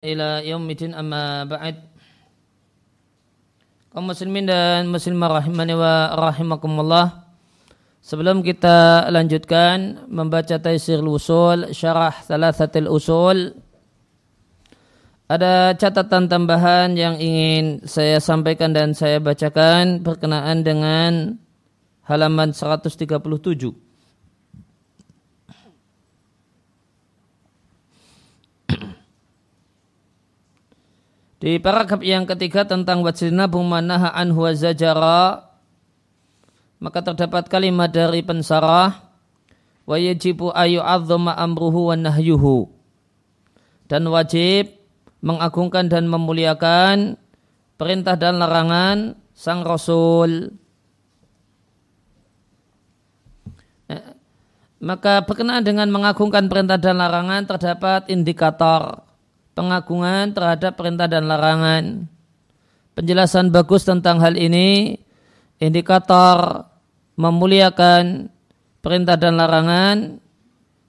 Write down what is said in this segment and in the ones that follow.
ila yaumidin amma ba'd. Kaum muslimin dan muslimah rahimani wa rahimakumullah. Sebelum kita lanjutkan membaca taisir usul syarah thalathatil usul ada catatan tambahan yang ingin saya sampaikan dan saya bacakan berkenaan dengan halaman 137 Di paragraf yang ketiga tentang wajilna bumanaha anhu zajara maka terdapat kalimat dari pensarah wa ayu azzama amruhu wa nahyuhu. Dan wajib mengagungkan dan memuliakan perintah dan larangan sang rasul. Eh, maka berkenaan dengan mengagungkan perintah dan larangan terdapat indikator pengagungan terhadap perintah dan larangan. Penjelasan bagus tentang hal ini, indikator memuliakan perintah dan larangan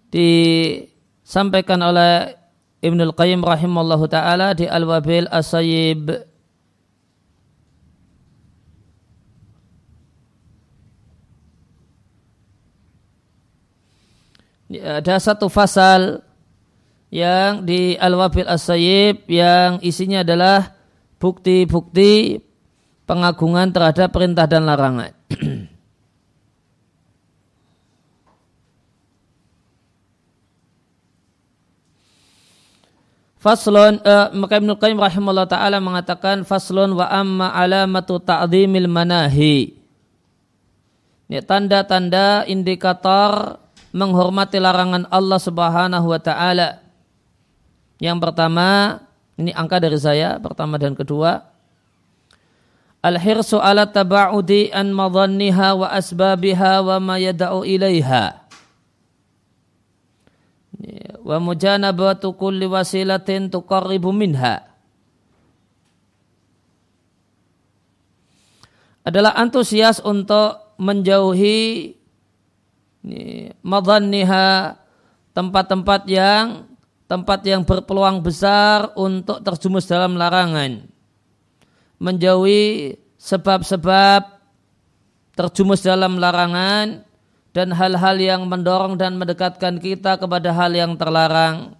disampaikan oleh Ibnul Qayyim rahimallahu taala di Al-Wabil As-Sayyib. Ada satu fasal yang di Al-Wabil As-Sayyib yang isinya adalah bukti-bukti pengagungan terhadap perintah dan larangan. Faslon uh, maka Ibnu Qayyim rahimahullah taala mengatakan faslon wa amma alamatu ta'zimil manahi. Ini tanda-tanda indikator menghormati larangan Allah Subhanahu wa taala. Yang pertama, ini angka dari saya, pertama dan kedua. Al-hirsu ala taba'udi an madhanniha wa asbabiha wa ma yada'u ilaiha. Wa mujanabatu kulli wasilatin tuqarribu minha. Adalah antusias untuk menjauhi madhanniha tempat-tempat yang tempat yang berpeluang besar untuk terjumus dalam larangan. Menjauhi sebab-sebab terjumus dalam larangan dan hal-hal yang mendorong dan mendekatkan kita kepada hal yang terlarang.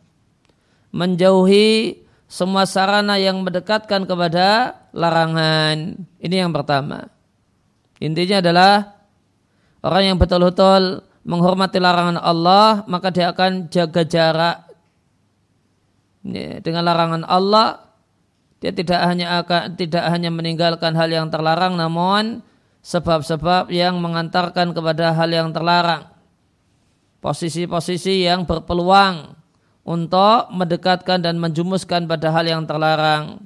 Menjauhi semua sarana yang mendekatkan kepada larangan. Ini yang pertama. Intinya adalah orang yang betul-betul menghormati larangan Allah, maka dia akan jaga jarak dengan larangan Allah dia tidak hanya akan tidak hanya meninggalkan hal yang terlarang namun sebab-sebab yang mengantarkan kepada hal yang terlarang. Posisi-posisi yang berpeluang untuk mendekatkan dan menjumuskan pada hal yang terlarang.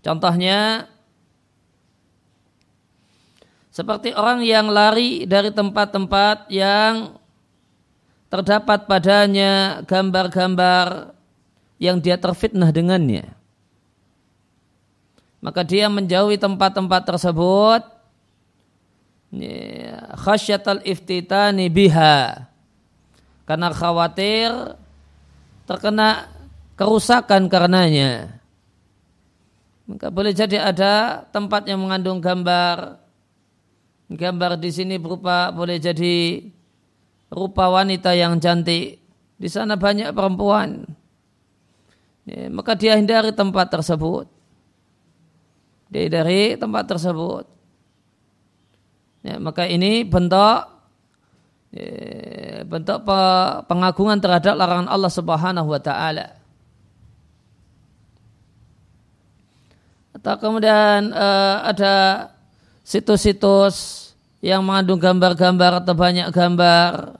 Contohnya seperti orang yang lari dari tempat-tempat yang terdapat padanya gambar-gambar yang dia terfitnah dengannya. Maka dia menjauhi tempat-tempat tersebut khasyatal iftitani biha karena khawatir terkena kerusakan karenanya. Maka boleh jadi ada tempat yang mengandung gambar. Gambar di sini berupa boleh jadi rupa wanita yang cantik. Di sana banyak perempuan. Ya, maka dia hindari tempat tersebut. Dia hindari tempat tersebut. Ya, maka ini bentuk ya, bentuk pengagungan terhadap larangan Allah Subhanahu wa taala. Atau kemudian uh, ada situs-situs yang mengandung gambar-gambar atau banyak gambar.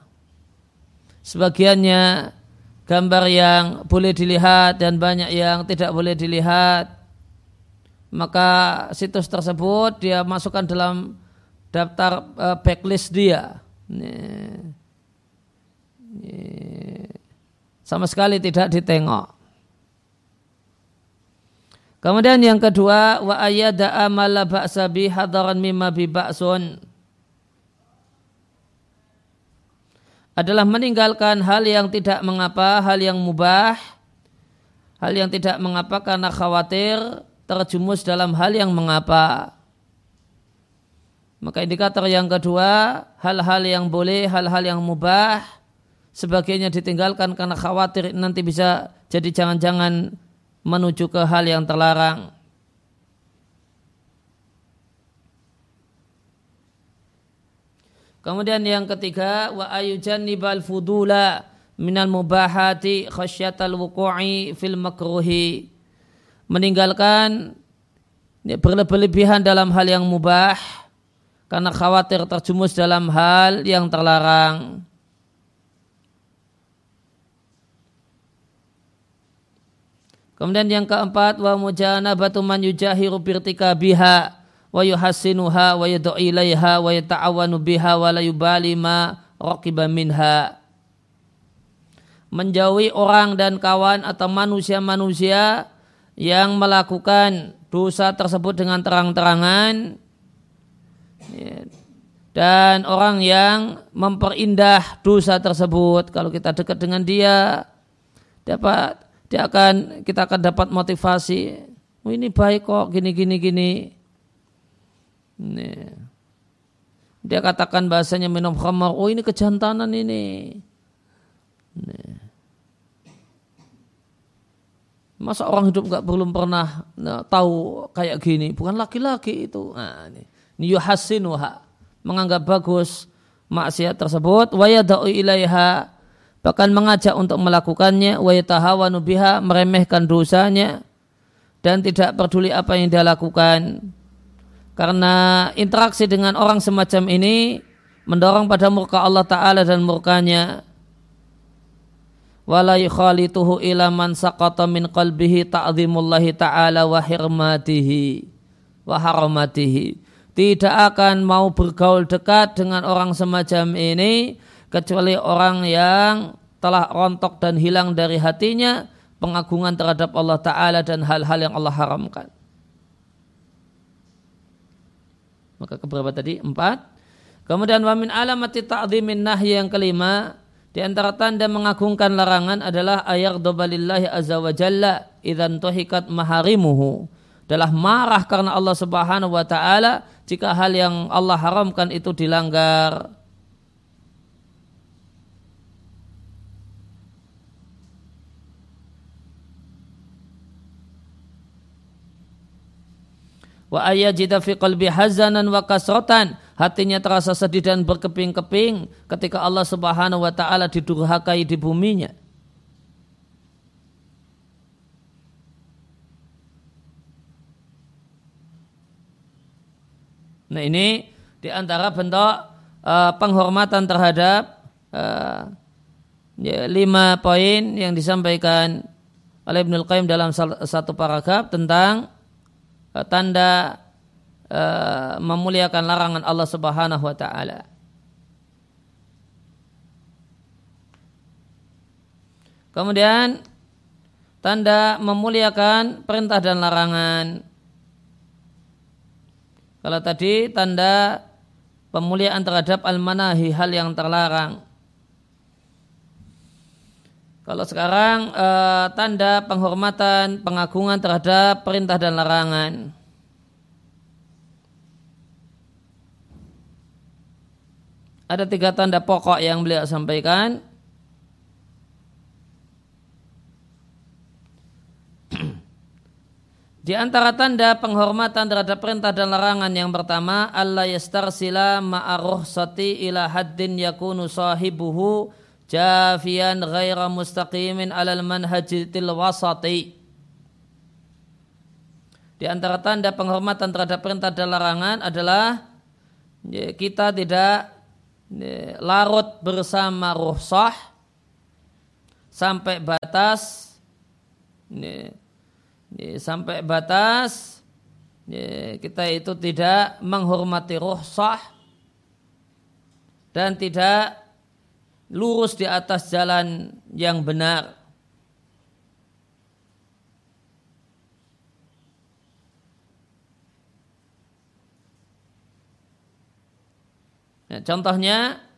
Sebagiannya gambar yang boleh dilihat dan banyak yang tidak boleh dilihat. Maka situs tersebut dia masukkan dalam daftar uh, backlist dia. Sama sekali tidak ditengok. Kemudian yang kedua wa ayyada amala ba'sa bi hadaran mimma bi ba'sun adalah meninggalkan hal yang tidak mengapa, hal yang mubah, hal yang tidak mengapa karena khawatir terjumus dalam hal yang mengapa. Maka indikator yang kedua, hal-hal yang boleh, hal-hal yang mubah, sebagainya ditinggalkan karena khawatir nanti bisa jadi jangan-jangan menuju ke hal yang terlarang. Kemudian yang ketiga wa ayujannibal fudula minal mubahati khasyatal wuku'i fil makruhi. Meninggalkan ya, berlebihan dalam hal yang mubah karena khawatir terjumus dalam hal yang terlarang. Kemudian yang keempat wa mujanabatu man yujahiru birtika biha wa yuhassinuha wa yad'u ilaiha wa yata'awanu biha wa la yubali ma raqiba minha. Menjauhi orang dan kawan atau manusia-manusia yang melakukan dosa tersebut dengan terang-terangan. Ya, dan orang yang memperindah dosa tersebut kalau kita dekat dengan dia dapat dia akan kita akan dapat motivasi oh, ini baik kok gini gini gini Nih. Dia katakan bahasanya minum khamar, oh ini kejantanan ini. Nih. Masa orang hidup nggak belum pernah nah, tahu kayak gini? Bukan laki-laki itu. Nah, ini. Yuhasinuha. Menganggap bagus maksiat tersebut. Wayadau ilaiha. Bahkan mengajak untuk melakukannya. Wayatahawanu biha. Meremehkan dosanya. Dan tidak peduli apa yang dia lakukan. Karena interaksi dengan orang semacam ini mendorong pada murka Allah Ta'ala dan murkanya. Wala yukhalituhu ila man saqata min qalbihi ta'zimullahi ta'ala wa hirmatihi wa haramatihi. Tidak akan mau bergaul dekat dengan orang semacam ini kecuali orang yang telah rontok dan hilang dari hatinya pengagungan terhadap Allah Ta'ala dan hal-hal yang Allah haramkan. Maka keberapa tadi? Empat. Kemudian wamin alamati ta'zimin nahi yang kelima. Di antara tanda mengagungkan larangan adalah ayat dobalillahi azza wa jalla idan tuhikat maharimuhu. Adalah marah karena Allah subhanahu wa ta'ala jika hal yang Allah haramkan itu dilanggar. Wa ayajida fi qalbi hazanan wa kasrotan. Hatinya terasa sedih dan berkeping-keping ketika Allah Subhanahu wa taala didurhakai di buminya. Nah ini di antara bentuk uh, penghormatan terhadap uh, ya, lima poin yang disampaikan oleh Ibnul Qayyim dalam satu paragraf tentang tanda uh, memuliakan larangan Allah Subhanahu wa taala. Kemudian tanda memuliakan perintah dan larangan. Kalau tadi tanda pemuliaan terhadap al-manahi hal yang terlarang. Kalau sekarang eh, tanda penghormatan, pengagungan terhadap perintah dan larangan. Ada tiga tanda pokok yang beliau sampaikan. Di antara tanda penghormatan terhadap perintah dan larangan yang pertama, Allah yastarsila ma'aruh sati ila haddin yakunu sahibuhu jafian ghaira mustaqimin alal manhajil wasati. Di antara tanda penghormatan terhadap perintah dan larangan adalah ya, kita tidak ya, larut bersama ruhsah sampai batas ya, sampai batas kita itu tidak menghormati ruhsah dan tidak lurus di atas jalan yang benar. Nah, contohnya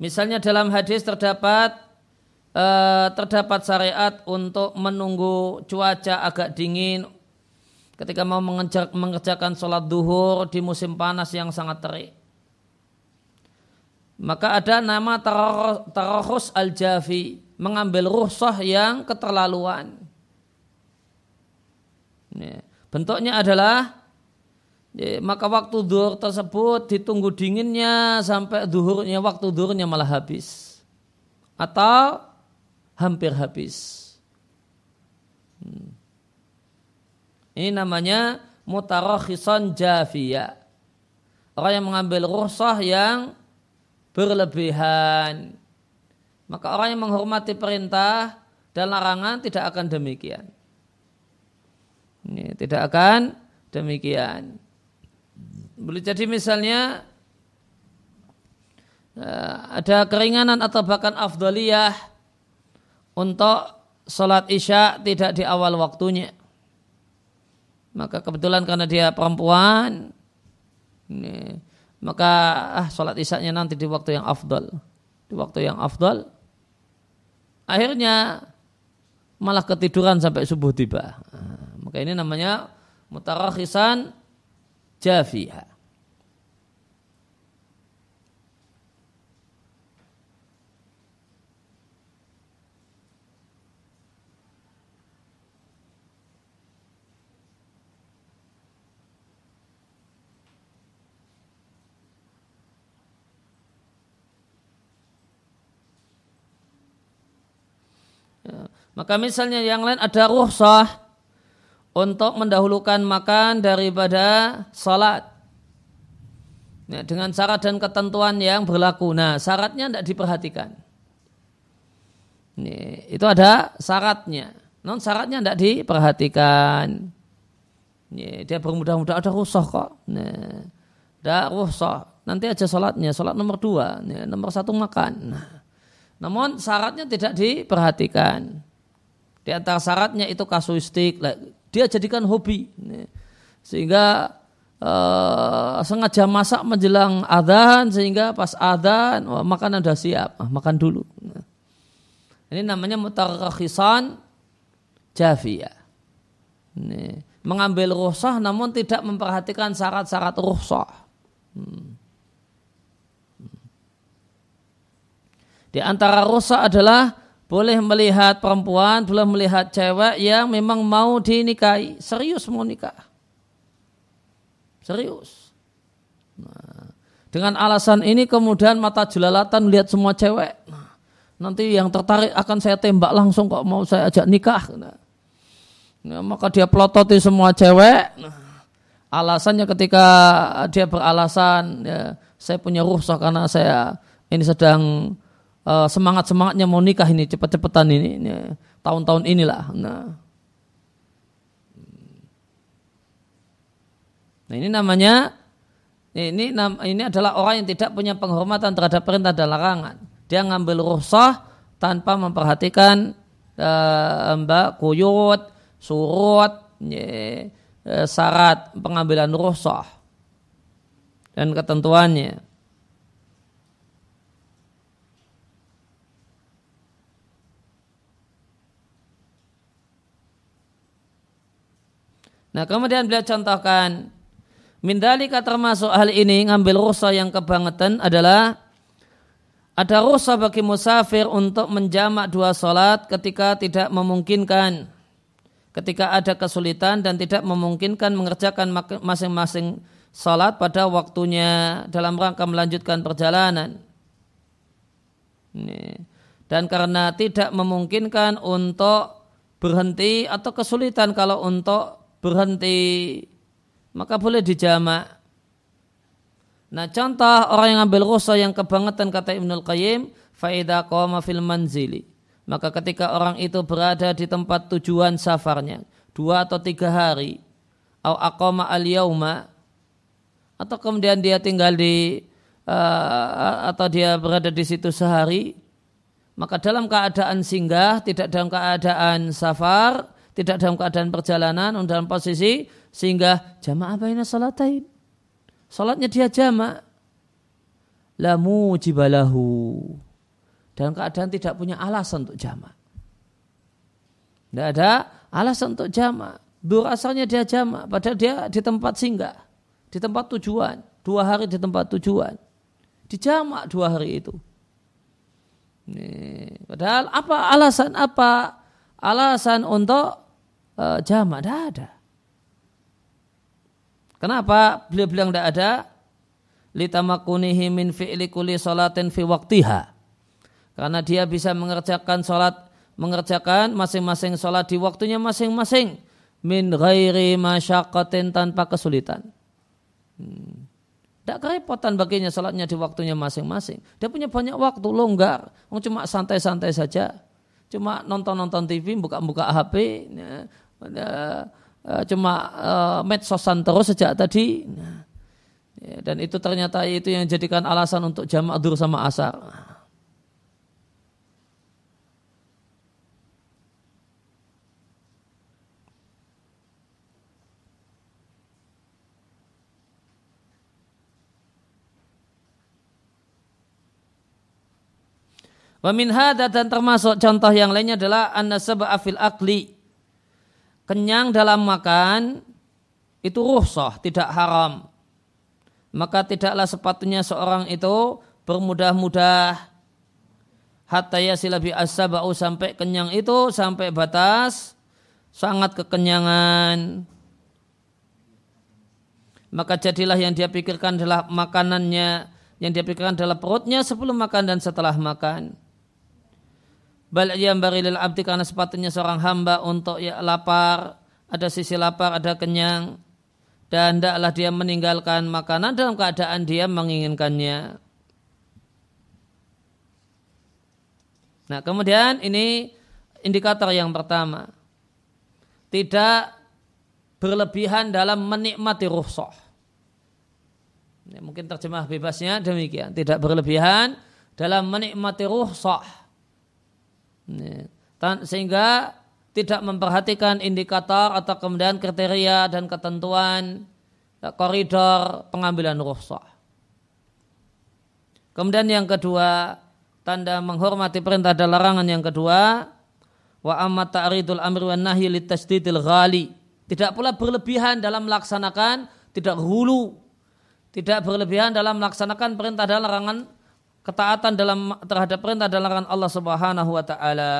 Misalnya dalam hadis terdapat uh, terdapat syariat untuk menunggu cuaca agak dingin ketika mau mengerjakan sholat duhur di musim panas yang sangat terik. Maka ada nama tarahus al-jafi, mengambil ruhsah yang keterlaluan. Bentuknya adalah ya, maka waktu duhur tersebut ditunggu dinginnya sampai duhurnya waktu duhurnya malah habis atau hampir habis. Hmm. Ini namanya mutarakhisan jafiyah. Orang yang mengambil rukhsah yang berlebihan. Maka orang yang menghormati perintah dan larangan tidak akan demikian. Ini tidak akan demikian. Boleh jadi misalnya eh, ada keringanan atau bahkan afdaliyah untuk sholat isya tidak di awal waktunya maka kebetulan karena dia perempuan ini, maka ah sholat isaknya nanti di waktu yang afdal. Di waktu yang afdal akhirnya malah ketiduran sampai subuh tiba. Nah, maka ini namanya mutarakhisan jafiyah Maka misalnya yang lain ada ruhsah untuk mendahulukan makan daripada salat. Ya, dengan syarat dan ketentuan yang berlaku. Nah, syaratnya tidak diperhatikan. Ini, itu ada syaratnya. Non syaratnya tidak diperhatikan. Ini, dia bermudah-mudah ada rusuh kok. Nah, ada rusuh. Nanti aja salatnya, salat nomor dua. Ini, nomor satu makan. Nah, namun syaratnya tidak diperhatikan. Di antara syaratnya itu kasuistik. Dia jadikan hobi. Sehingga uh, sengaja masak menjelang adzan sehingga pas adzan oh, makanan sudah siap, ah, makan dulu. Ini namanya mutarakhisan jafiyah. Mengambil ruhsah namun tidak memperhatikan syarat-syarat ruhsah. Hmm. Di antara ruhsah adalah boleh melihat perempuan, boleh melihat cewek yang memang mau dinikahi, serius mau nikah. Serius. Nah, dengan alasan ini kemudian mata jelalatan melihat semua cewek. Nah, nanti yang tertarik akan saya tembak langsung kok mau saya ajak nikah. Nah, nah maka dia pelototi semua cewek. Nah, alasannya ketika dia beralasan, ya, saya punya ruhsah karena saya ini sedang uh, semangat semangatnya mau nikah ini cepet-cepetan ini, ini tahun-tahun inilah. Nah. nah ini namanya ini ini adalah orang yang tidak punya penghormatan terhadap perintah dan larangan. Dia ngambil rukhsah tanpa memperhatikan uh, mbak kuyut, surut, uh, syarat pengambilan rukhsah dan ketentuannya. Nah kemudian beliau contohkan Mindalika termasuk hal ini ngambil rusa yang kebangetan adalah ada rusa bagi musafir untuk menjamak dua solat ketika tidak memungkinkan ketika ada kesulitan dan tidak memungkinkan mengerjakan masing-masing solat pada waktunya dalam rangka melanjutkan perjalanan. Dan karena tidak memungkinkan untuk berhenti atau kesulitan kalau untuk berhenti maka boleh dijamak. Nah contoh orang yang ambil rusa yang kebangetan kata Ibnul Qayyim faida qama fil manzili. Maka ketika orang itu berada di tempat tujuan safarnya dua atau tiga hari au aqama al yauma atau kemudian dia tinggal di uh, atau dia berada di situ sehari maka dalam keadaan singgah tidak dalam keadaan safar tidak dalam keadaan perjalanan, dalam posisi sehingga jamaah baina salatain. Salatnya dia jamaah. la mujibalahu. Dalam keadaan tidak punya alasan untuk jamak. Tidak ada alasan untuk jamak. Dur asalnya dia jamak, padahal dia di tempat singgah, di tempat tujuan, dua hari di tempat tujuan. Dijamak dua hari itu. Nih, padahal apa alasan apa alasan untuk uh, jamak? Tidak ada. Kenapa beliau bilang tidak ada? Litamakunihi min fi'li kulli salatin fi waktiha. Karena dia bisa mengerjakan salat mengerjakan masing-masing salat di waktunya masing-masing min ghairi masyaqatin tanpa kesulitan. Hmm. Kerepotan baginya salatnya di waktunya masing-masing. Dia punya banyak waktu longgar, cuma santai-santai saja. Cuma nonton-nonton TV, buka-buka HP, ya, cuma uh, medsosan terus sejak tadi. Ya, dan itu ternyata itu yang jadikan alasan untuk jamak dur sama asar. Wa min dan termasuk contoh yang lainnya adalah an-nasaba afil akli. Kenyang dalam makan itu ruhsah, tidak haram. Maka tidaklah sepatutnya seorang itu bermudah-mudah hatta yasila bi asabau sampai kenyang itu sampai batas sangat kekenyangan. Maka jadilah yang dia pikirkan adalah makanannya, yang dia pikirkan adalah perutnya sebelum makan dan setelah makan. Bal yang barilil abdi karena sepatutnya seorang hamba untuk ya lapar, ada sisi lapar, ada kenyang, dan hendaklah dia meninggalkan makanan dalam keadaan dia menginginkannya. Nah, kemudian ini indikator yang pertama. Tidak berlebihan dalam menikmati ruhsah. Ya, mungkin terjemah bebasnya demikian. Tidak berlebihan dalam menikmati ruhsah sehingga tidak memperhatikan indikator atau kemudian kriteria dan ketentuan ya, koridor pengambilan rukhsah. Kemudian yang kedua, tanda menghormati perintah dan larangan yang kedua, wa amma ta'ridul amri wa nahyi litasdidil ghali. Tidak pula berlebihan dalam melaksanakan, tidak hulu, tidak berlebihan dalam melaksanakan perintah dan larangan ketaatan dalam terhadap perintah dan larangan Allah Subhanahu wa taala.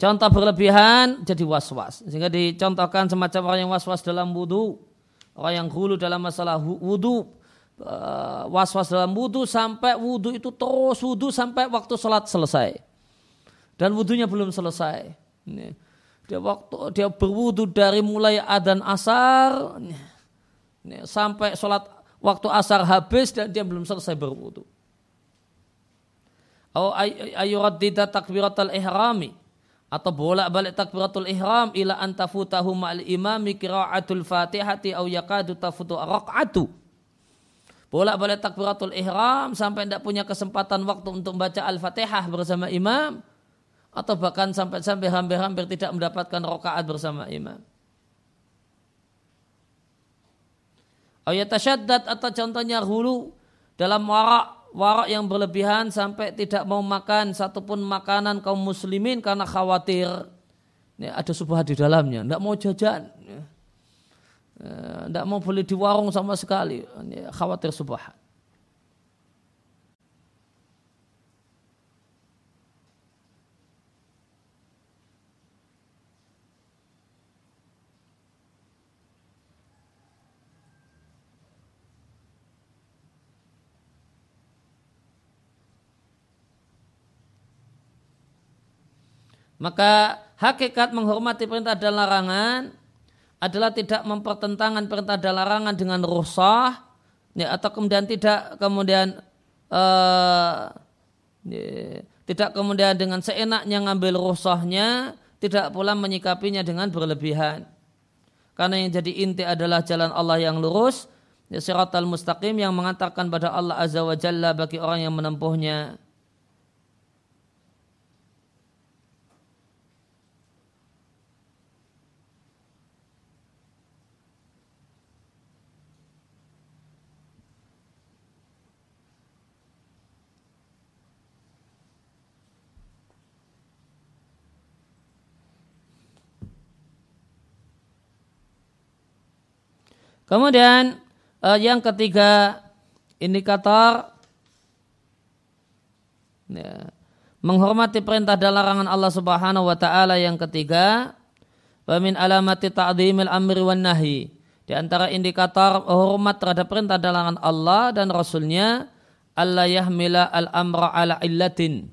Contoh berlebihan jadi was-was. Sehingga dicontohkan semacam orang yang was-was dalam wudhu. Orang yang hulu dalam masalah wudhu. Eh, was-was dalam wudhu sampai wudhu itu terus wudhu sampai waktu sholat selesai. Dan wudhunya belum selesai. Dia waktu dia berwudhu dari mulai adan asar sampai sholat waktu asar habis dan dia belum selesai berwudu. Atau ayuraddida takbiratul ihrami atau bolak-balik takbiratul ihram ila antafutahu ma'al imami qira'atul fatihati au yakadu tafutu raq'atu. Bolak-balik takbiratul ihram sampai tidak punya kesempatan waktu untuk membaca al-fatihah bersama imam atau bahkan sampai-sampai hampir-hampir tidak mendapatkan rakaat bersama imam. Ayatasyaddad atau contohnya hulu dalam warak warak yang berlebihan sampai tidak mau makan satupun makanan kaum muslimin karena khawatir. Ini ada subhat di dalamnya, tidak mau jajan, tidak mau beli di warung sama sekali, ini khawatir subhat. Maka hakikat menghormati perintah dan larangan adalah tidak mempertentangan perintah dan larangan dengan rusak ya, atau kemudian tidak kemudian uh, ya, tidak kemudian dengan seenaknya ngambil rusahnya tidak pula menyikapinya dengan berlebihan. Karena yang jadi inti adalah jalan Allah yang lurus ya, siratal mustaqim yang mengantarkan pada Allah azza wa jalla bagi orang yang menempuhnya Kemudian uh, yang ketiga indikator ya, menghormati perintah dan larangan Allah Subhanahu wa taala. Yang ketiga wa min alamati ta'dhimil amri wan nahi. Di antara indikator hormat terhadap perintah dan larangan Allah dan Rasulnya Allah yahmila al-amra ala illatin.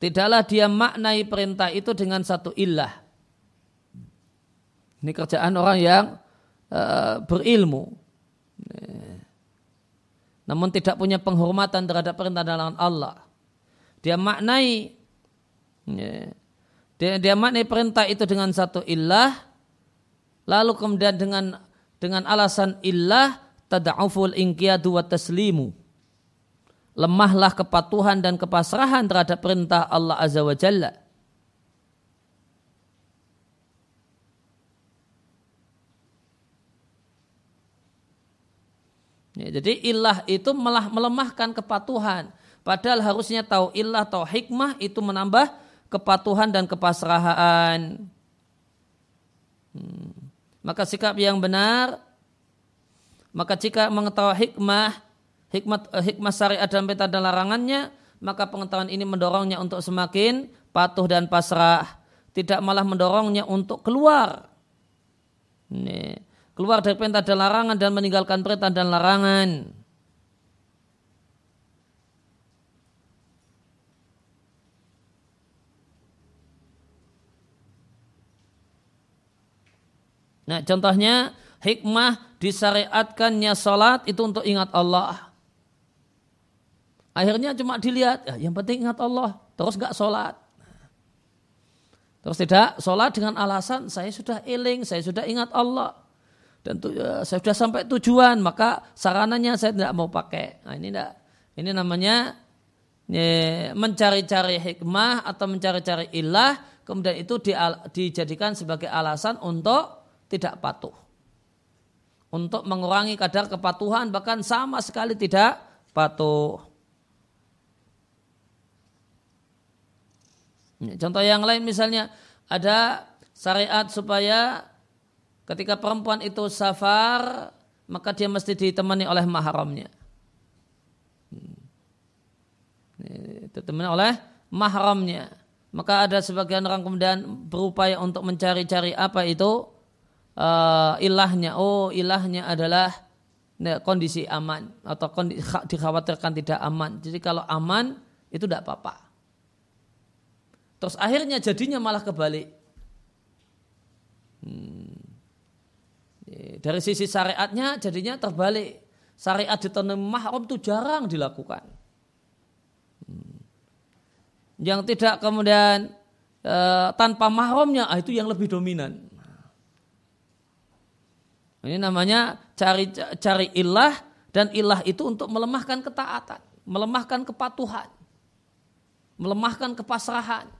Tidaklah dia maknai perintah itu dengan satu illah. Ini kerjaan orang yang uh, berilmu namun tidak punya penghormatan terhadap perintah dan Allah. Dia maknai ya, dia, dia maknai perintah itu dengan satu illah lalu kemudian dengan dengan alasan illah tada'uful inqiyadu wa taslimu. Lemahlah kepatuhan dan kepasrahan terhadap perintah Allah Azza wa Jalla. Ya, jadi ilah itu malah melemahkan kepatuhan. Padahal harusnya tahu ilah atau hikmah itu menambah kepatuhan dan kepasrahan. Hmm. Maka sikap yang benar, maka jika mengetahui hikmah, hikmah, eh, hikmah syariat dan peta dan larangannya, maka pengetahuan ini mendorongnya untuk semakin patuh dan pasrah. Tidak malah mendorongnya untuk keluar. Nih keluar dari perintah dan larangan dan meninggalkan perintah dan larangan. Nah contohnya hikmah disyariatkannya sholat itu untuk ingat Allah. Akhirnya cuma dilihat, ya, yang penting ingat Allah, terus gak sholat. Terus tidak sholat dengan alasan saya sudah iling, saya sudah ingat Allah dan tu, uh, saya sudah sampai tujuan maka sarananya saya tidak mau pakai. Nah ini tidak ini namanya ya, mencari-cari hikmah atau mencari-cari ilah kemudian itu di, dijadikan sebagai alasan untuk tidak patuh. Untuk mengurangi kadar kepatuhan bahkan sama sekali tidak patuh. Contoh yang lain misalnya ada syariat supaya Ketika perempuan itu safar, maka dia mesti ditemani oleh mahramnya. Hmm. Ditemani oleh mahramnya. Maka ada sebagian orang kemudian berupaya untuk mencari-cari apa itu uh, ilahnya. Oh, ilahnya adalah kondisi aman atau kondisi, dikhawatirkan tidak aman. Jadi kalau aman itu tidak apa-apa. Terus akhirnya jadinya malah kebalik. Hmm. Dari sisi syariatnya jadinya terbalik. Syariat di tanah mahram itu jarang dilakukan. Hmm. Yang tidak kemudian e, tanpa mahramnya ah, itu yang lebih dominan. Ini namanya cari cari ilah dan ilah itu untuk melemahkan ketaatan, melemahkan kepatuhan, melemahkan kepasrahan.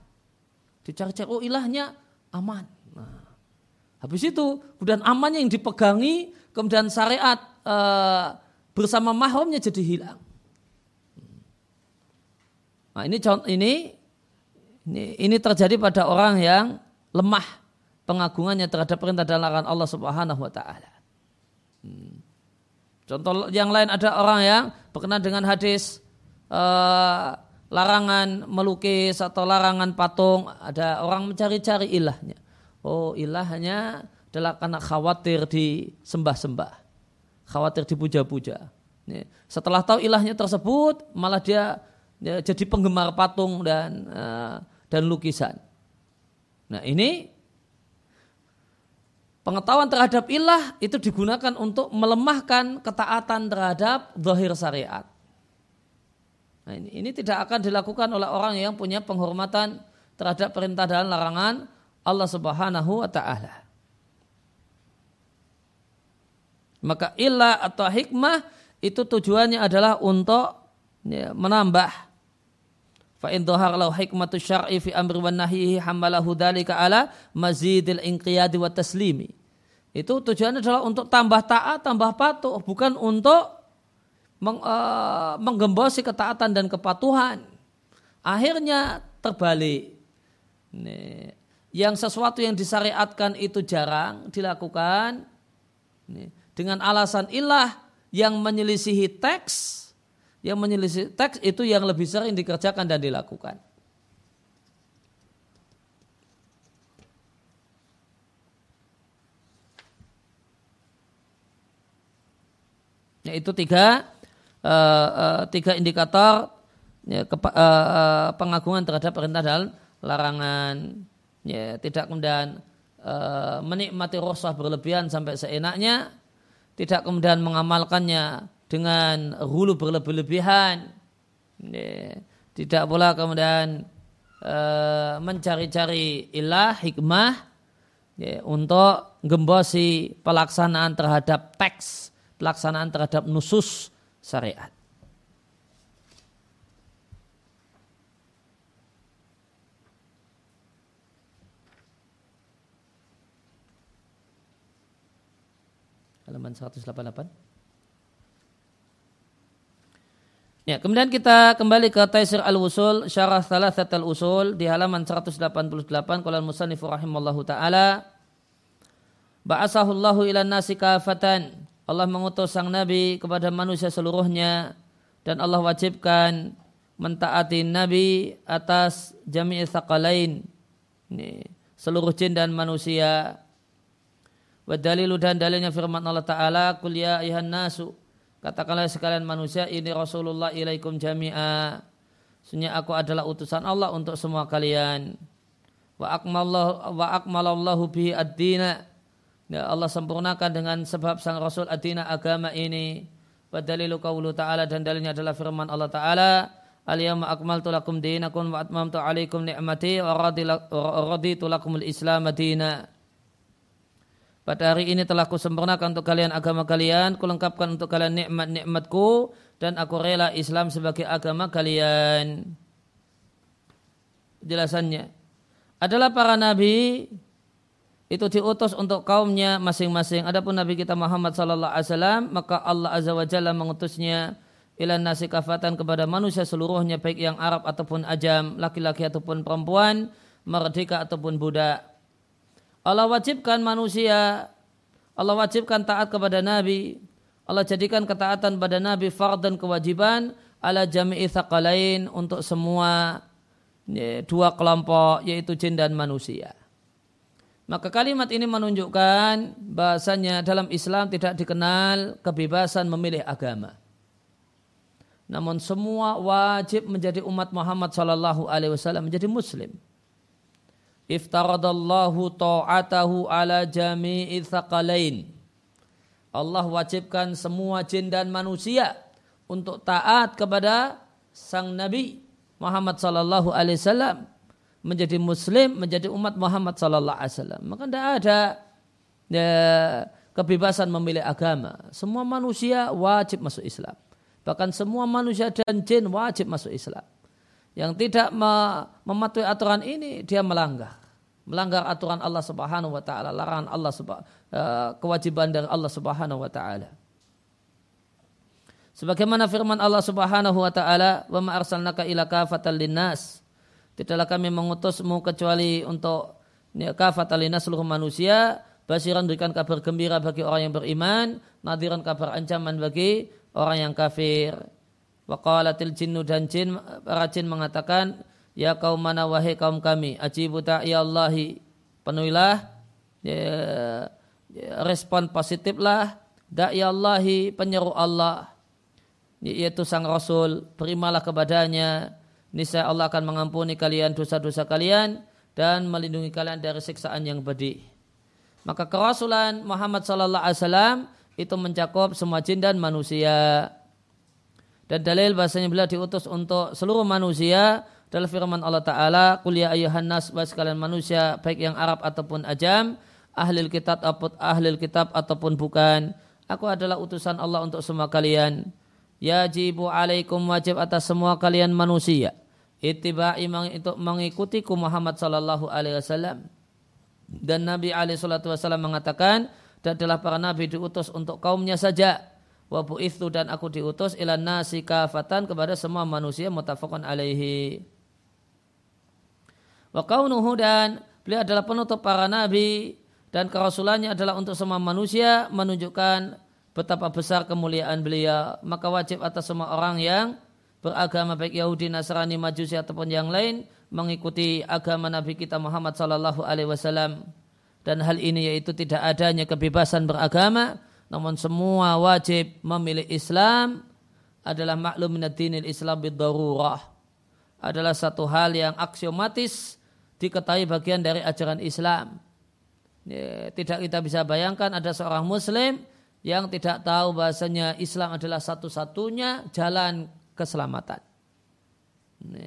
Dicari-cari oh ilahnya aman. Habis itu kemudian amannya yang dipegangi, kemudian syariat e, bersama mahramnya jadi hilang. Nah ini contoh ini, ini terjadi pada orang yang lemah pengagungannya terhadap perintah dan larangan Allah Subhanahu wa taala. Hmm. Contoh yang lain ada orang yang berkenan dengan hadis uh, larangan melukis atau larangan patung, ada orang mencari-cari ilahnya. Oh ilahnya adalah karena khawatir disembah-sembah. Khawatir dipuja-puja. Setelah tahu ilahnya tersebut, malah dia jadi penggemar patung dan uh, dan lukisan. Nah ini pengetahuan terhadap ilah itu digunakan untuk melemahkan ketaatan terhadap zahir syariat. Nah, ini, ini tidak akan dilakukan oleh orang yang punya penghormatan terhadap perintah dan larangan Allah Subhanahu wa taala. Maka ilah atau hikmah itu tujuannya adalah untuk ya, menambah fa in dhahar lahu hikmatu syar'i fi amri wan nahyihi hamalahu dzalika ala mazidil inqiyadi wa taslimi. Itu tujuannya adalah untuk tambah taat, tambah patuh, bukan untuk meng, uh, menggembosi ketaatan dan kepatuhan. Akhirnya terbalik. Nih, yang sesuatu yang disyariatkan itu jarang dilakukan, dengan alasan ilah yang menyelisihi teks, yang menyelisihi teks itu yang lebih sering dikerjakan dan dilakukan. Yaitu tiga, uh, uh, tiga indikator ya, uh, pengagungan terhadap perintah dan larangan. Ya, tidak kemudian uh, menikmati rasa berlebihan sampai seenaknya, tidak kemudian mengamalkannya dengan hulu berlebih-lebihan, ya, tidak pula kemudian uh, mencari-cari ilah hikmah ya, untuk gembosi pelaksanaan terhadap teks pelaksanaan terhadap nusus syariat. Halaman 188. Ya, kemudian kita kembali ke Taisir Al-Usul, Syarah Thalathat Al-Usul di halaman 188 qala al-musannif rahimallahu taala. Ba'asahullahu ila nasi kafatan. Allah mengutus sang Nabi kepada manusia seluruhnya dan Allah wajibkan mentaati Nabi atas jami'i thaqalain ini, seluruh jin dan manusia wa dalilu dan dalilnya firman Allah Ta'ala kul ya nasu katakanlah sekalian manusia ini Rasulullah ilaikum jami'a Sunya aku adalah utusan Allah untuk semua kalian wa akmalallahu wa akmalallahu bihi ad-dina Ya, Allah sempurnakan dengan sebab sang Rasul adina agama ini. Wadalilu qawlu ta'ala dan dalilnya adalah firman Allah Ta'ala. Al-yawma akmaltu lakum dinakum wa atmamtu alaikum ni'mati wa raditu lakumul islam dina. Pada hari ini telah kusempurnakan untuk kalian agama kalian, kulengkapkan untuk kalian nikmat-nikmatku, dan aku rela Islam sebagai agama kalian. Jelasannya adalah para nabi itu diutus untuk kaumnya masing-masing. Adapun Nabi kita Muhammad sallallahu alaihi wasallam maka Allah azza wa jalla mengutusnya ila nasi kafatan kepada manusia seluruhnya baik yang Arab ataupun ajam, laki-laki ataupun perempuan, merdeka ataupun budak. Allah wajibkan manusia Allah wajibkan taat kepada Nabi. Allah jadikan ketaatan pada Nabi fardan kewajiban ala jami'i thaqalain untuk semua ya, dua kelompok yaitu jin dan manusia. Maka kalimat ini menunjukkan bahasanya dalam Islam tidak dikenal kebebasan memilih agama. Namun semua wajib menjadi umat Muhammad sallallahu alaihi wasallam menjadi muslim. Iftaradallahu ta'atahu ala jami'i thaqalain. Allah wajibkan semua jin dan manusia untuk taat kepada sang Nabi Muhammad sallallahu alaihi wasallam menjadi muslim, menjadi umat Muhammad sallallahu alaihi wasallam. Maka tidak ada ya, kebebasan memilih agama. Semua manusia wajib masuk Islam. Bahkan semua manusia dan jin wajib masuk Islam. Yang tidak mematuhi aturan ini dia melanggar. Melanggar aturan Allah Subhanahu wa taala, larangan Allah uh, kewajiban dari Allah Subhanahu wa taala. Sebagaimana firman Allah Subhanahu wa taala, "Wa ma arsalnaka ila kafatan linnas." Tidaklah kami mengutusmu kecuali untuk ya, kafat alina seluruh manusia. Basiran berikan kabar gembira bagi orang yang beriman. Nadiran kabar ancaman bagi orang yang kafir. Waqalatil jinnu dan jin, para jin mengatakan, Ya kaum mana wahai kaum kami, ajibu ta'i Allahi. Penuhilah ya, ya, respon positiflah da'i Allahi penyeru Allah yaitu sang Rasul berimalah kepadanya niscaya Allah akan mengampuni kalian dosa-dosa kalian dan melindungi kalian dari siksaan yang pedih. Maka kerasulan Muhammad sallallahu alaihi wasallam itu mencakup semua jin dan manusia. Dan dalil bahasanya beliau diutus untuk seluruh manusia dalam firman Allah Ta'ala Qul ya ayuhan nas sekalian manusia baik yang Arab ataupun ajam ahli kitab ataupun ahli kitab ataupun bukan aku adalah utusan Allah untuk semua kalian yajibu alaikum wajib atas semua kalian manusia ittiba'i itu mengikutiku Muhammad sallallahu alaihi wasallam. Dan Nabi alaihi wasallam mengatakan, dan adalah para nabi diutus untuk kaumnya saja. Wa itu dan aku diutus ila nasi kafatan kepada semua manusia mutafaqun alaihi. Wa kaunuhu dan beliau adalah penutup para nabi dan kerasulannya adalah untuk semua manusia menunjukkan betapa besar kemuliaan beliau, maka wajib atas semua orang yang beragama baik Yahudi, Nasrani, Majusi ataupun yang lain mengikuti agama Nabi kita Muhammad sallallahu alaihi wasallam. Dan hal ini yaitu tidak adanya kebebasan beragama, namun semua wajib memilih Islam adalah maklum minad dinil Islam bidarurah. Adalah satu hal yang aksiomatis diketahui bagian dari ajaran Islam. Ya, tidak kita bisa bayangkan ada seorang muslim yang tidak tahu bahasanya Islam adalah satu-satunya jalan keselamatan. Ini,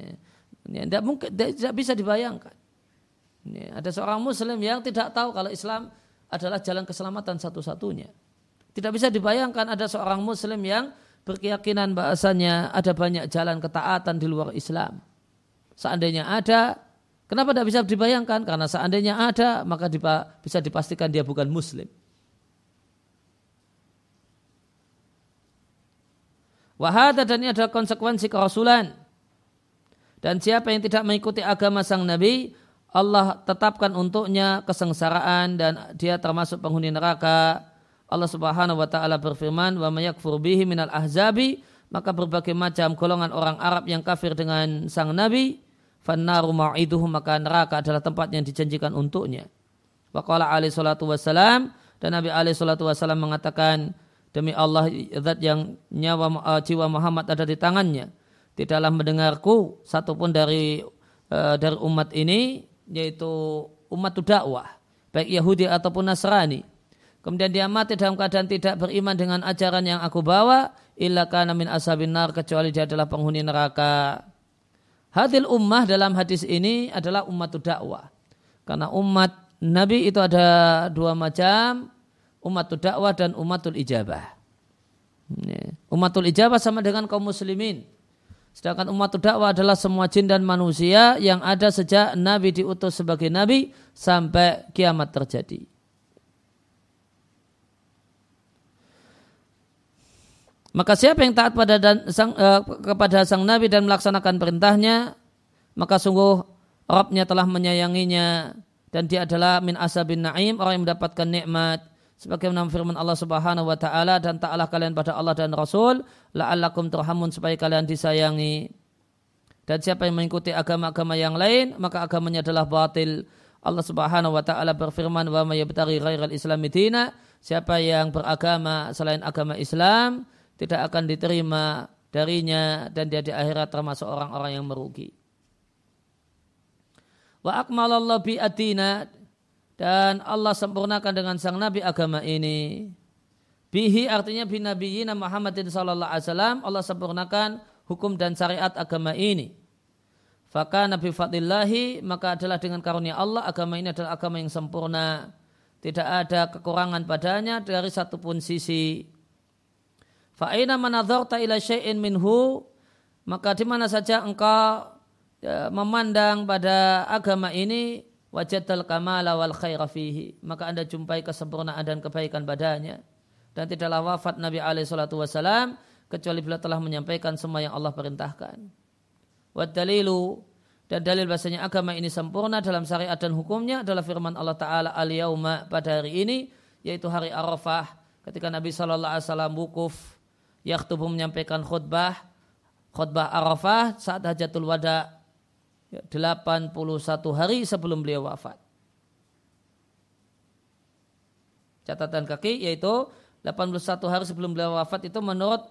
ini tidak mungkin tidak bisa dibayangkan. Ada seorang muslim yang tidak tahu kalau Islam adalah jalan keselamatan satu-satunya. Tidak bisa dibayangkan ada seorang muslim yang berkeyakinan bahasanya ada banyak jalan ketaatan di luar Islam. Seandainya ada, Kenapa tidak bisa dibayangkan? Karena seandainya ada, maka bisa dipastikan dia bukan muslim. Wahada dan ini adalah konsekuensi kerasulan. Dan siapa yang tidak mengikuti agama sang Nabi, Allah tetapkan untuknya kesengsaraan dan dia termasuk penghuni neraka. Allah Subhanahu wa taala berfirman, "Wa may yakfur bihi minal ahzabi", maka berbagai macam golongan orang Arab yang kafir dengan sang Nabi, fannaru ma'iduhum maka neraka adalah tempat yang dijanjikan untuknya. Waqala alaihi salatu wassalam dan Nabi alaihi salatu wassalam mengatakan demi Allah zat yang nyawa uh, jiwa Muhammad ada di tangannya tidaklah mendengarku satupun dari uh, dari umat ini yaitu umat dakwah baik Yahudi ataupun Nasrani kemudian dia mati dalam keadaan tidak beriman dengan ajaran yang aku bawa illa kana min ashabin nar kecuali dia adalah penghuni neraka Hadil ummah dalam hadis ini adalah umat dakwah. Karena umat Nabi itu ada dua macam, umatul dakwah dan umatul ijabah. Umatul ijabah sama dengan kaum muslimin. Sedangkan umatul dakwah adalah semua jin dan manusia yang ada sejak Nabi diutus sebagai Nabi sampai kiamat terjadi. Maka siapa yang taat pada dan, sang, uh, kepada sang Nabi dan melaksanakan perintahnya, maka sungguh Rabbnya telah menyayanginya dan dia adalah min asabin na'im, orang yang mendapatkan nikmat. Sebagaimana firman Allah Subhanahu wa taala dan ta'ala kalian pada Allah dan Rasul, la'allakum turhamun supaya kalian disayangi. Dan siapa yang mengikuti agama-agama yang lain, maka agamanya adalah batil. Allah Subhanahu wa taala berfirman, "Wa may yabtaghi ghairal islami dina", siapa yang beragama selain agama Islam, tidak akan diterima darinya dan dia di akhirat termasuk orang-orang yang merugi. Wa akmalallah bi adina dan Allah sempurnakan dengan sang nabi agama ini. Bihi artinya bin nabiyina Muhammadin sallallahu alaihi wasallam Allah sempurnakan hukum dan syariat agama ini. Faka nabi fadillahi maka adalah dengan karunia Allah agama ini adalah agama yang sempurna. Tidak ada kekurangan padanya dari satupun sisi. Fa'ina manadharta ila syai'in minhu maka di mana saja engkau ya, memandang pada agama ini wajadal kamala wal khaira fihi. Maka anda jumpai kesempurnaan dan kebaikan padanya. Dan tidaklah wafat Nabi alaihi salatu wasalam kecuali bila telah menyampaikan semua yang Allah perintahkan. Wa dalilu dan dalil bahasanya agama ini sempurna dalam syariat dan hukumnya adalah firman Allah Ta'ala al-yauma pada hari ini yaitu hari Arafah ketika Nabi Shallallahu Alaihi Wasallam wukuf yaktubu menyampaikan khutbah khutbah Arafah saat hajatul wada 81 hari sebelum beliau wafat. Catatan kaki yaitu 81 hari sebelum beliau wafat itu menurut